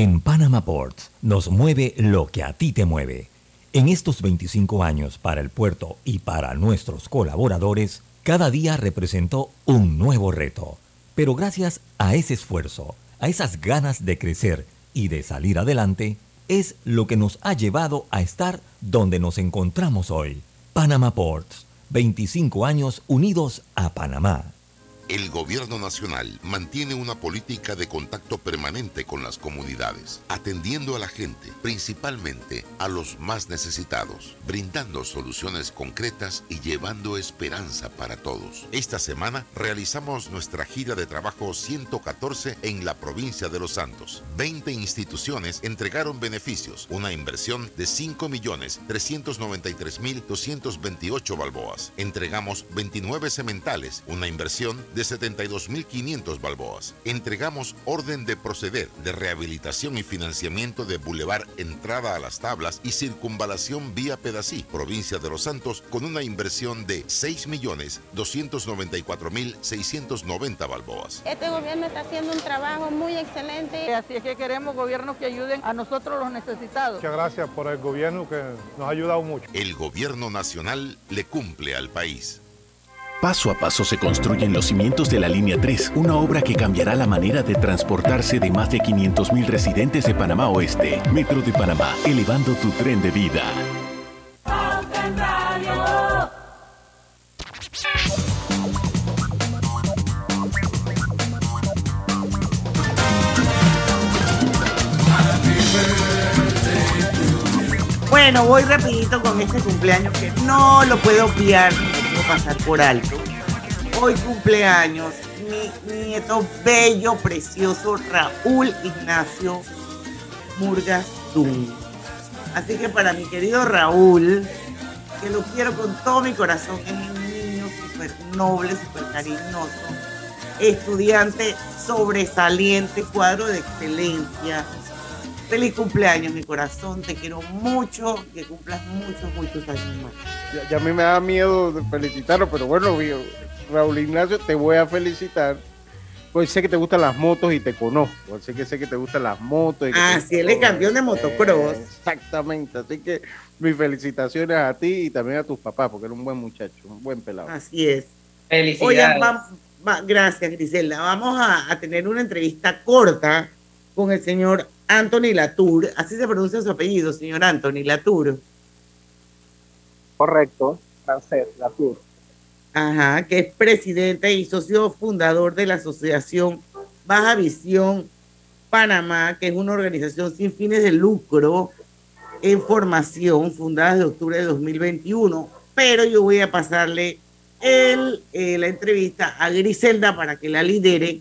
En Panama Ports nos mueve lo que a ti te mueve. En estos 25 años para el puerto y para nuestros colaboradores, cada día representó un nuevo reto. Pero gracias a ese esfuerzo, a esas ganas de crecer y de salir adelante, es lo que nos ha llevado a estar donde nos encontramos hoy. Panama Ports, 25 años unidos a Panamá. El Gobierno Nacional mantiene una política de contacto permanente con las comunidades, atendiendo a la gente, principalmente a los más necesitados, brindando soluciones concretas y llevando esperanza para todos. Esta semana realizamos nuestra gira de trabajo 114 en la provincia de Los Santos. 20 instituciones entregaron beneficios, una inversión de 5.393.228 balboas. Entregamos 29 cementales, una inversión de 72.500 balboas. Entregamos orden de proceder de rehabilitación y financiamiento de Boulevard Entrada a las Tablas y Circunvalación Vía Pedací, provincia de Los Santos, con una inversión de 6.294.690 balboas. Este gobierno está haciendo un trabajo muy excelente. Así es que queremos gobiernos que ayuden a nosotros los necesitados. Muchas gracias por el gobierno que nos ha ayudado mucho. El gobierno nacional le cumple al país. Paso a paso se construyen los cimientos de la Línea 3, una obra que cambiará la manera de transportarse de más de 500.000 residentes de Panamá Oeste. Metro de Panamá, elevando tu tren de vida. Bueno, voy rapidito con este cumpleaños que no lo puedo obviar, pasar por alto. Hoy cumpleaños mi nieto bello, precioso Raúl Ignacio Murgas Dung. Así que para mi querido Raúl, que lo quiero con todo mi corazón, es un niño súper noble, súper cariñoso, estudiante sobresaliente, cuadro de excelencia. Feliz cumpleaños, mi corazón, te quiero mucho, que cumplas muchos, muchos años más. Ya, ya a mí me da miedo de felicitarlo, pero bueno, Raúl Ignacio, te voy a felicitar. Pues sé que te gustan las motos y te conozco. Así que sé que te gustan las motos. y que Ah, sí, él es campeón de motocross. Exactamente. Así que mis felicitaciones a ti y también a tus papás, porque era un buen muchacho, un buen pelado. Así es. Felicidades. Va- va- gracias Griselda. Vamos a, a tener una entrevista corta con el señor Anthony Latour. Así se pronuncia su apellido, señor Anthony Latour. Correcto, francés, Latour. Ajá, que es presidente y socio fundador de la Asociación Baja Visión Panamá, que es una organización sin fines de lucro en formación, fundada desde octubre de 2021. Pero yo voy a pasarle el, eh, la entrevista a Griselda para que la lidere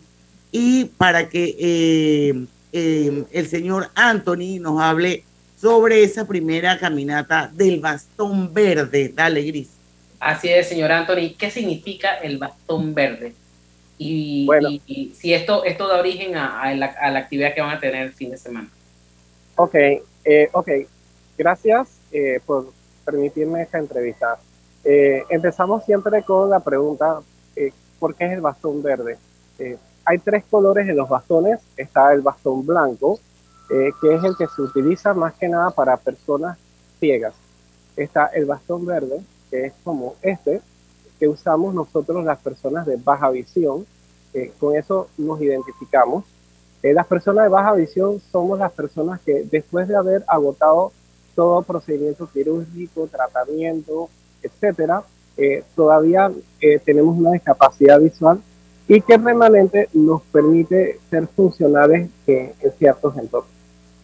y para que eh, eh, el señor Anthony nos hable sobre esa primera caminata del bastón verde. Dale, Gris. Así es, señor Anthony. ¿Qué significa el bastón verde? Y, Bueno. y- y si esto, esto da origen a, a la, a la actividad que van a tener el fin de semana. Ok, eh, ok. Gracias eh, por permitirme esta entrevista. Eh, empezamos siempre con la pregunta, eh, ¿por qué es el bastón verde? Hay tres colores en los bastones. Está el bastón blanco, eh, que es el que se utiliza más que nada para personas ciegas. Está el bastón verde, que es como este, que usamos nosotros las personas de baja visión. Eh, con eso nos identificamos. Eh, las personas de baja visión somos las personas que después de haber agotado todo procedimiento quirúrgico, tratamiento, etcétera, eh, todavía eh, tenemos una discapacidad visual y que remanente nos permite ser funcionales eh, en ciertos entornos.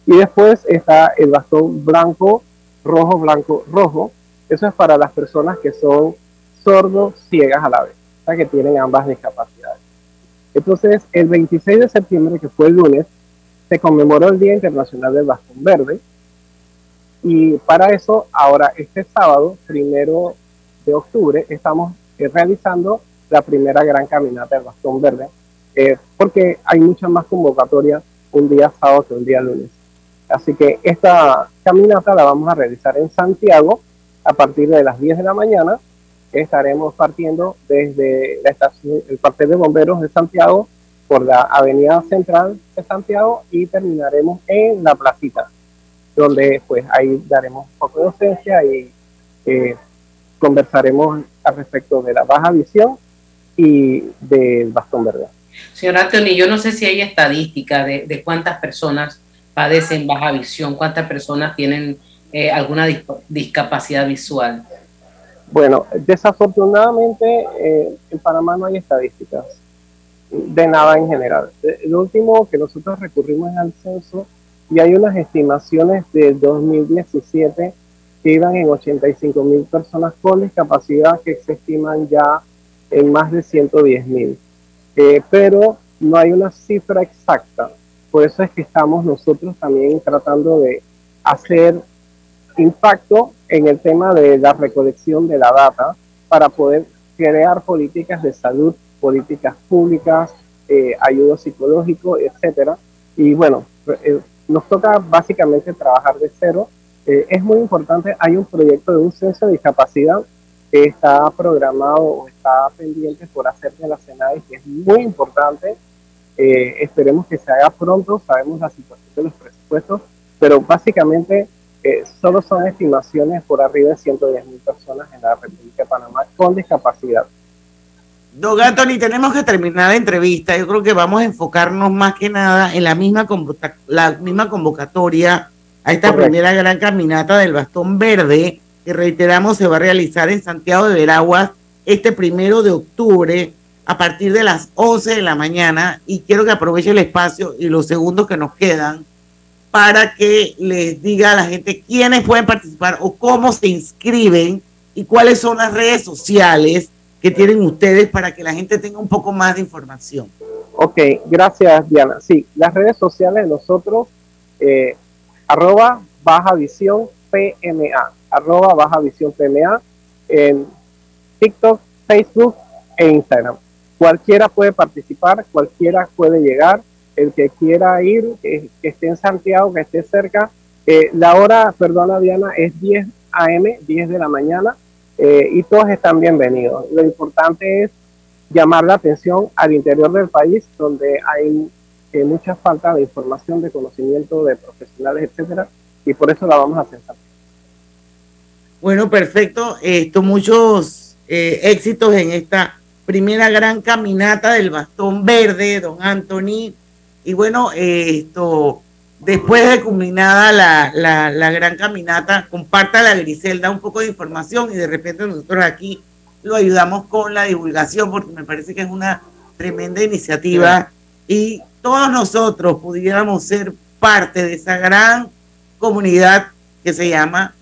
Y después está el bastón blanco, rojo, blanco, rojo. Eso es para las personas que son sordos, ciegas a la vez, o que tienen ambas discapacidades. Entonces, el 26 de septiembre, que fue el lunes, se conmemoró el Día Internacional del Bastón Verde. Y para eso, ahora este sábado, primero de octubre, estamos eh, realizando la primera gran caminata del Bastón Verde, eh, porque hay muchas más convocatorias un día sábado que un día lunes. Así que esta caminata la vamos a realizar en Santiago a partir de las 10 de la mañana. Estaremos partiendo desde la estación, el cuartel de bomberos de Santiago por la avenida central de Santiago y terminaremos en la placita, donde pues ahí daremos un poco de docencia y eh, conversaremos al respecto de la baja visión y del bastón verde. Señor Anthony, yo no sé si hay estadística de, de cuántas personas padecen baja visión, cuántas personas tienen eh, alguna dis- discapacidad visual. Bueno, desafortunadamente eh, en Panamá no hay estadísticas. de nada en general. Lo último que nosotros recurrimos es al censo y hay unas estimaciones del 2017 que iban en 85 mil personas con discapacidad que se estiman ya en más de 110 mil. Eh, pero no hay una cifra exacta. Por eso es que estamos nosotros también tratando de hacer impacto en el tema de la recolección de la data para poder crear políticas de salud, políticas públicas, eh, ayuda psicológico, etcétera. Y bueno, eh, nos toca básicamente trabajar de cero. Es muy importante, hay un proyecto de un censo de discapacidad que está programado o está pendiente por hacer de la SENAI, que es muy importante. esperemos que se haga pronto, sabemos la situación de los presupuestos, pero básicamente solo son estimaciones por arriba de 110 mil personas en la República de Panamá con discapacidad. Don Anthony, tenemos que terminar la entrevista. Yo creo que vamos a enfocarnos más que nada en la misma, la misma convocatoria a esta primera gran caminata del bastón verde, que reiteramos se va a realizar en Santiago de Veraguas este primero de octubre a partir de las 11 de la mañana. Y quiero que aproveche el espacio y los segundos que nos quedan para que les diga a la gente quiénes pueden participar o cómo se inscriben y cuáles son las redes sociales que tienen ustedes para que la gente tenga un poco más de información. Ok, gracias Diana. Sí, las redes sociales de nosotros, eh, arroba baja visión PMA, arroba baja visión PMA, en TikTok, Facebook e Instagram. Cualquiera puede participar, cualquiera puede llegar el que quiera ir, que, esté en Santiago, que esté cerca. Eh, la hora, perdona Diana, es 10 a.m., 10 de la mañana, eh, y todos están bienvenidos. Lo importante es llamar la atención al interior del país, donde hay eh, mucha falta de información, de conocimiento de profesionales, etcétera, y por eso la vamos a hacer. Bueno, perfecto. Esto, muchos éxitos en esta primera gran caminata del bastón verde, don Anthony. Y bueno, esto, después de culminada la, la, gran caminata, comparta la Griselda un poco de información y de repente nosotros aquí lo ayudamos con la divulgación porque me parece que es una tremenda iniciativa y todos nosotros pudiéramos ser parte de esa gran comunidad que se llama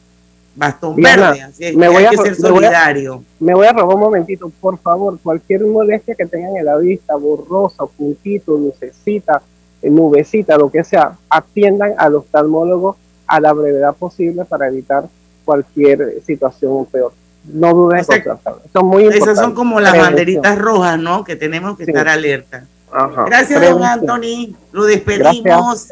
Bastón Verde. Así me voy a, ser solidario. Me voy, a, robar un momentito, por favor. Cualquier molestia que tengan en la vista, borrosa, puntito, lucecita, nubecita, lo que sea, atiendan al oftalmólogo a la brevedad posible para evitar cualquier situación peor. No duden en Son muy Esas son como las banderitas rojas, ¿no? Que tenemos que estar alerta. Gracias, don Anthony. Lo despedimos.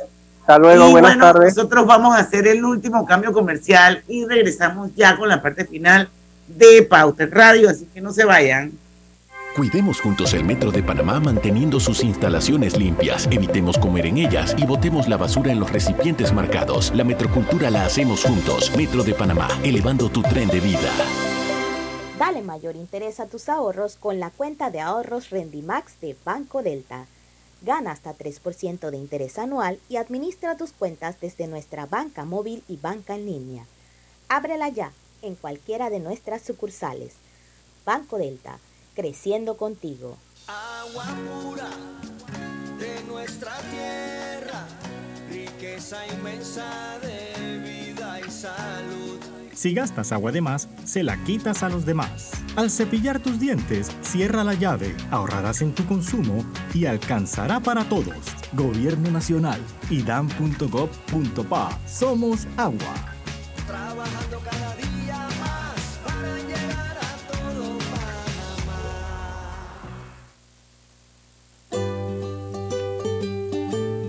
Hasta luego, buenas tardes. Nosotros vamos a hacer el último cambio comercial y regresamos ya con la parte final de Pauta Radio, así que no se vayan. Cuidemos juntos el Metro de Panamá manteniendo sus instalaciones limpias, evitemos comer en ellas y botemos la basura en los recipientes marcados. La metrocultura la hacemos juntos. Metro de Panamá, elevando tu tren de vida. Dale mayor interés a tus ahorros con la cuenta de ahorros Rendimax de Banco Delta. Gana hasta 3% de interés anual y administra tus cuentas desde nuestra banca móvil y banca en línea. Ábrela ya en cualquiera de nuestras sucursales. Banco Delta creciendo contigo. Agua pura de nuestra tierra, riqueza inmensa de vida y salud. Si gastas agua de más, se la quitas a los demás. Al cepillar tus dientes, cierra la llave, ahorrarás en tu consumo y alcanzará para todos. Gobierno Nacional, idam.gov.pa. Somos agua. Trabajando cada día más para llegar a todo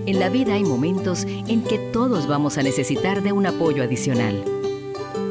En la vida hay momentos en que todos vamos a necesitar de un apoyo adicional.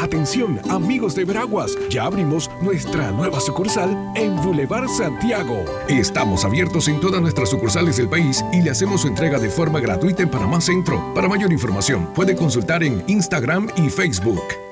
Atención, amigos de Veraguas, ya abrimos nuestra nueva sucursal en Boulevard Santiago. Estamos abiertos en todas nuestras sucursales del país y le hacemos su entrega de forma gratuita en Panamá Centro. Para mayor información, puede consultar en Instagram y Facebook.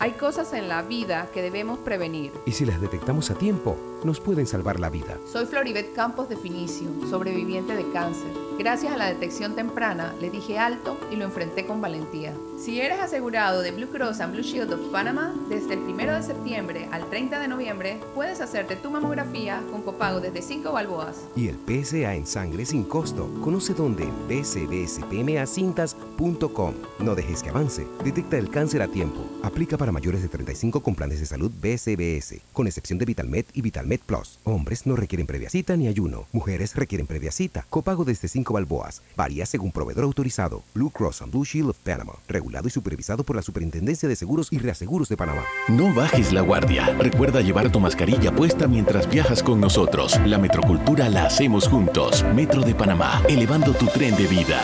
Hay cosas en la vida que debemos prevenir. Y si las detectamos a tiempo, nos pueden salvar la vida. Soy Floribet Campos de Finicio, sobreviviente de cáncer. Gracias a la detección temprana, le dije alto y lo enfrenté con valentía. Si eres asegurado de Blue Cross and Blue Shield of Panama, desde el 1 de septiembre al 30 de noviembre, puedes hacerte tu mamografía con copago desde 5 balboas. Y el PSA en sangre sin costo. Conoce dónde en bcbspmacintas.com. No dejes que avance. Detecta el cáncer a tiempo. Aplica para mayores de 35 con planes de salud BCBS, con excepción de VitalMed y VitalMed Plus. Hombres no requieren previa cita ni ayuno. Mujeres requieren previa cita. Copago desde 5 balboas. Varía según proveedor autorizado. Blue Cross and Blue Shield of Panama. Regulado y supervisado por la Superintendencia de Seguros y Reaseguros de Panamá. No bajes la guardia. Recuerda llevar tu mascarilla puesta mientras viajas con nosotros. La metrocultura la hacemos juntos. Metro de Panamá, elevando tu tren de vida.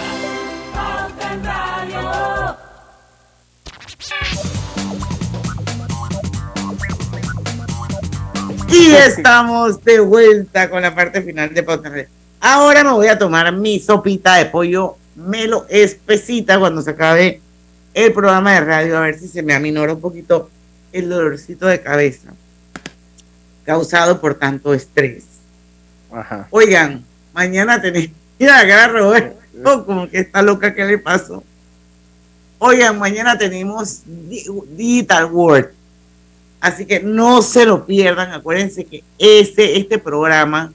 Y estamos de vuelta con la parte final de Pauta. Ahora me voy a tomar mi sopita de pollo melo espesita cuando se acabe el programa de radio, a ver si se me aminora un poquito el dolorcito de cabeza causado por tanto estrés. Ajá. Oigan, mañana tenemos. Mira, acá Roberto, como que está loca, ¿qué le pasó? Oigan, mañana tenemos Di- Digital World. Así que no se lo pierdan. Acuérdense que este, este programa,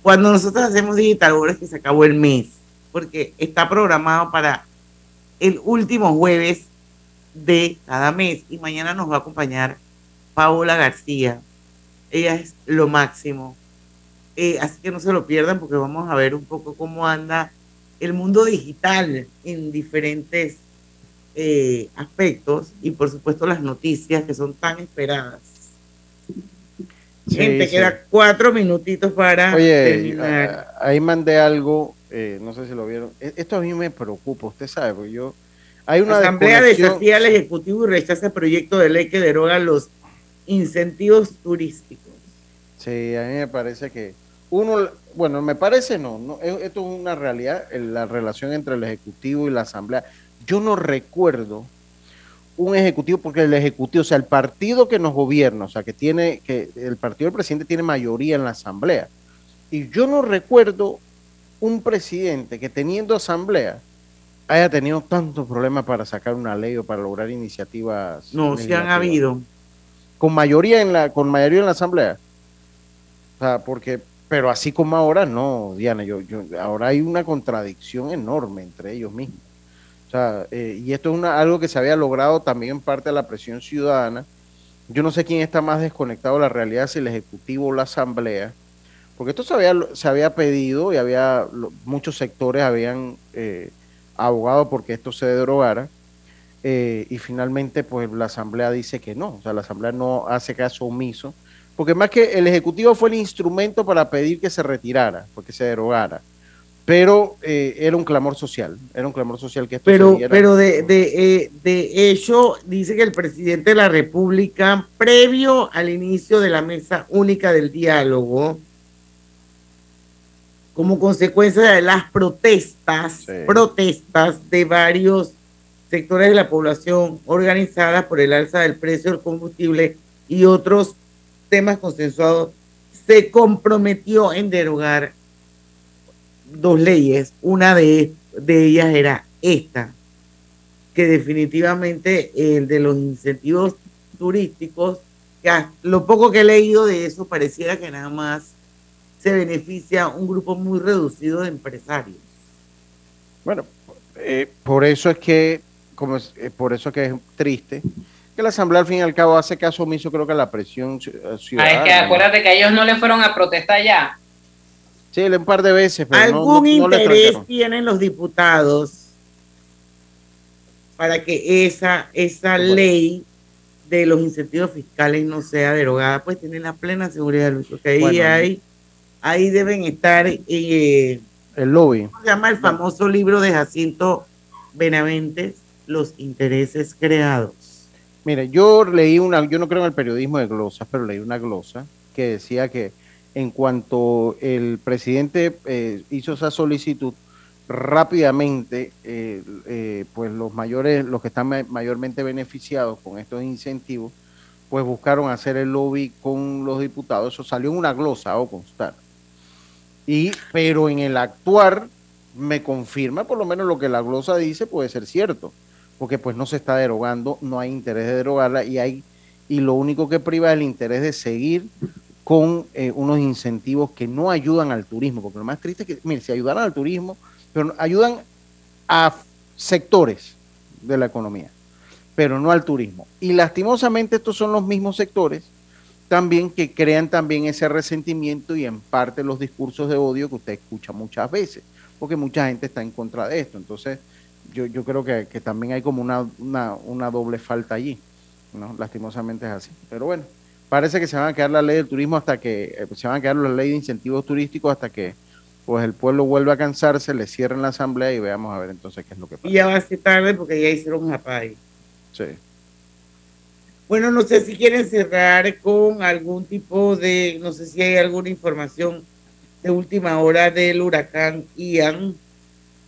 cuando nosotros hacemos Digital World, es que se acabó el mes. Porque está programado para el último jueves de cada mes. Y mañana nos va a acompañar Paola García. Ella es lo máximo. Eh, así que no se lo pierdan porque vamos a ver un poco cómo anda el mundo digital en diferentes eh, aspectos y por supuesto las noticias que son tan esperadas. Sí, Gente, sí. queda cuatro minutitos para Oye, terminar. ahí mandé algo, eh, no sé si lo vieron. E- Esto a mí me preocupa, usted sabe, porque yo. Hay una La Asamblea desafía al Ejecutivo y rechaza el proyecto de ley que deroga los incentivos turísticos. Sí, a mí me parece que uno, bueno, me parece no, no es- esto es una realidad, la relación entre el Ejecutivo y la Asamblea. Yo no recuerdo un Ejecutivo, porque el Ejecutivo, o sea, el partido que nos gobierna, o sea, que tiene, que el partido del presidente tiene mayoría en la Asamblea. Y yo no recuerdo un presidente que teniendo Asamblea haya tenido tantos problemas para sacar una ley o para lograr iniciativas. No, sí han habido. Con mayoría en la, con mayoría en la Asamblea. O sea, porque, pero así como ahora, no, Diana, yo, yo, ahora hay una contradicción enorme entre ellos mismos. Sea, eh, y esto es una, algo que se había logrado también en parte de la presión ciudadana. Yo no sé quién está más desconectado de la realidad, si el Ejecutivo o la Asamblea, porque esto se había, se había pedido y había muchos sectores habían eh, abogado porque esto se derogara. eh, y finalmente, pues la Asamblea dice que no, o sea, la Asamblea no hace caso omiso, porque más que el Ejecutivo fue el instrumento para pedir que se retirara, porque se derogara, pero eh, era un clamor social, era un clamor social que esto Pero, pero de, de, eh, de hecho, dice que el presidente de la República, previo al inicio de la mesa única del diálogo, como consecuencia de las protestas, protestas de varios sectores de la población organizadas por el alza del precio del combustible y otros temas consensuados, se comprometió en derogar dos leyes. Una de, de ellas era esta, que definitivamente el de los incentivos turísticos, que lo poco que he leído de eso pareciera que nada más se beneficia un grupo muy reducido de empresarios. Bueno, eh, por eso es que, como es, eh, por eso es que es triste que la Asamblea al fin y al cabo hace caso omiso, creo que a la presión ci- Ah, ciudadana. es que acuérdate que ellos no le fueron a protestar ya. Sí, un par de veces, pero ¿Algún no, no le interés tienen los diputados para que esa, esa ley de los incentivos fiscales no sea derogada? Pues tienen la plena seguridad, Luis, porque ahí, Bueno, hay, ahí deben estar, eh, el lobby. ¿cómo se llama el famoso libro de Jacinto Benaventes? Los intereses creados. Mire, yo leí una, yo no creo en el periodismo de glosas, pero leí una glosa que decía que en cuanto el presidente eh, hizo esa solicitud, rápidamente, eh, eh, pues los mayores, los que están mayormente beneficiados con estos incentivos, pues buscaron hacer el lobby con los diputados. Eso salió en una glosa, o constar. Y, pero en el actuar me confirma por lo menos lo que la glosa dice puede ser cierto, porque pues no se está derogando, no hay interés de derogarla y hay y lo único que priva es el interés de seguir con eh, unos incentivos que no ayudan al turismo, porque lo más triste es que, mire, si ayudaran al turismo, pero ayudan a sectores de la economía, pero no al turismo. Y lastimosamente estos son los mismos sectores también que crean también ese resentimiento y en parte los discursos de odio que usted escucha muchas veces, porque mucha gente está en contra de esto. Entonces, yo, yo creo que, también hay como una, una, una doble falta allí, ¿no? Lastimosamente es así. Pero bueno, parece que se van a quedar la ley del turismo hasta que, eh, se van a quedar la ley de incentivos turísticos hasta que pues el pueblo vuelva a cansarse, le cierren la asamblea y veamos a ver entonces qué es lo que pasa. Y ya va a ser tarde porque ya hicieron ahí. Sí. Bueno, no sé si quieren cerrar con algún tipo de, no sé si hay alguna información de última hora del huracán Ian.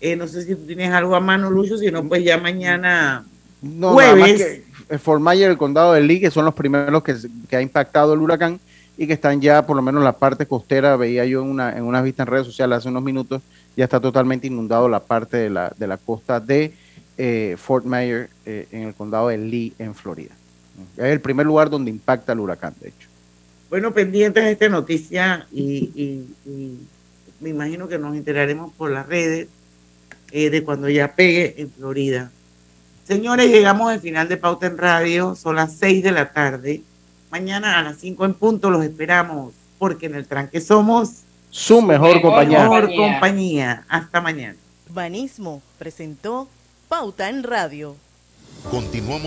Eh, no sé si tú tienes algo a mano, Lucho, si no, pues ya mañana no, jueves. Fort Myers, el condado de Lee, que son los primeros que, ha impactado el huracán y que están ya, por lo menos la parte costera, veía yo en una, en una vista en redes sociales hace unos minutos, ya está totalmente inundado la parte de la, de la costa de eh, Fort Myers eh, en el condado de Lee, en Florida. Es el primer lugar donde impacta el huracán, de hecho. Bueno, pendientes de esta noticia y, me imagino que nos enteraremos por las redes eh, de cuando ya pegue en Florida. Señores, llegamos al final de Pauta en Radio, son las 6 de la tarde. Mañana a las 5 en punto los esperamos, porque en el tranque somos su mejor, compañía. Mejor compañía. Hasta mañana. Banismo presentó Pauta en Radio. Continuamos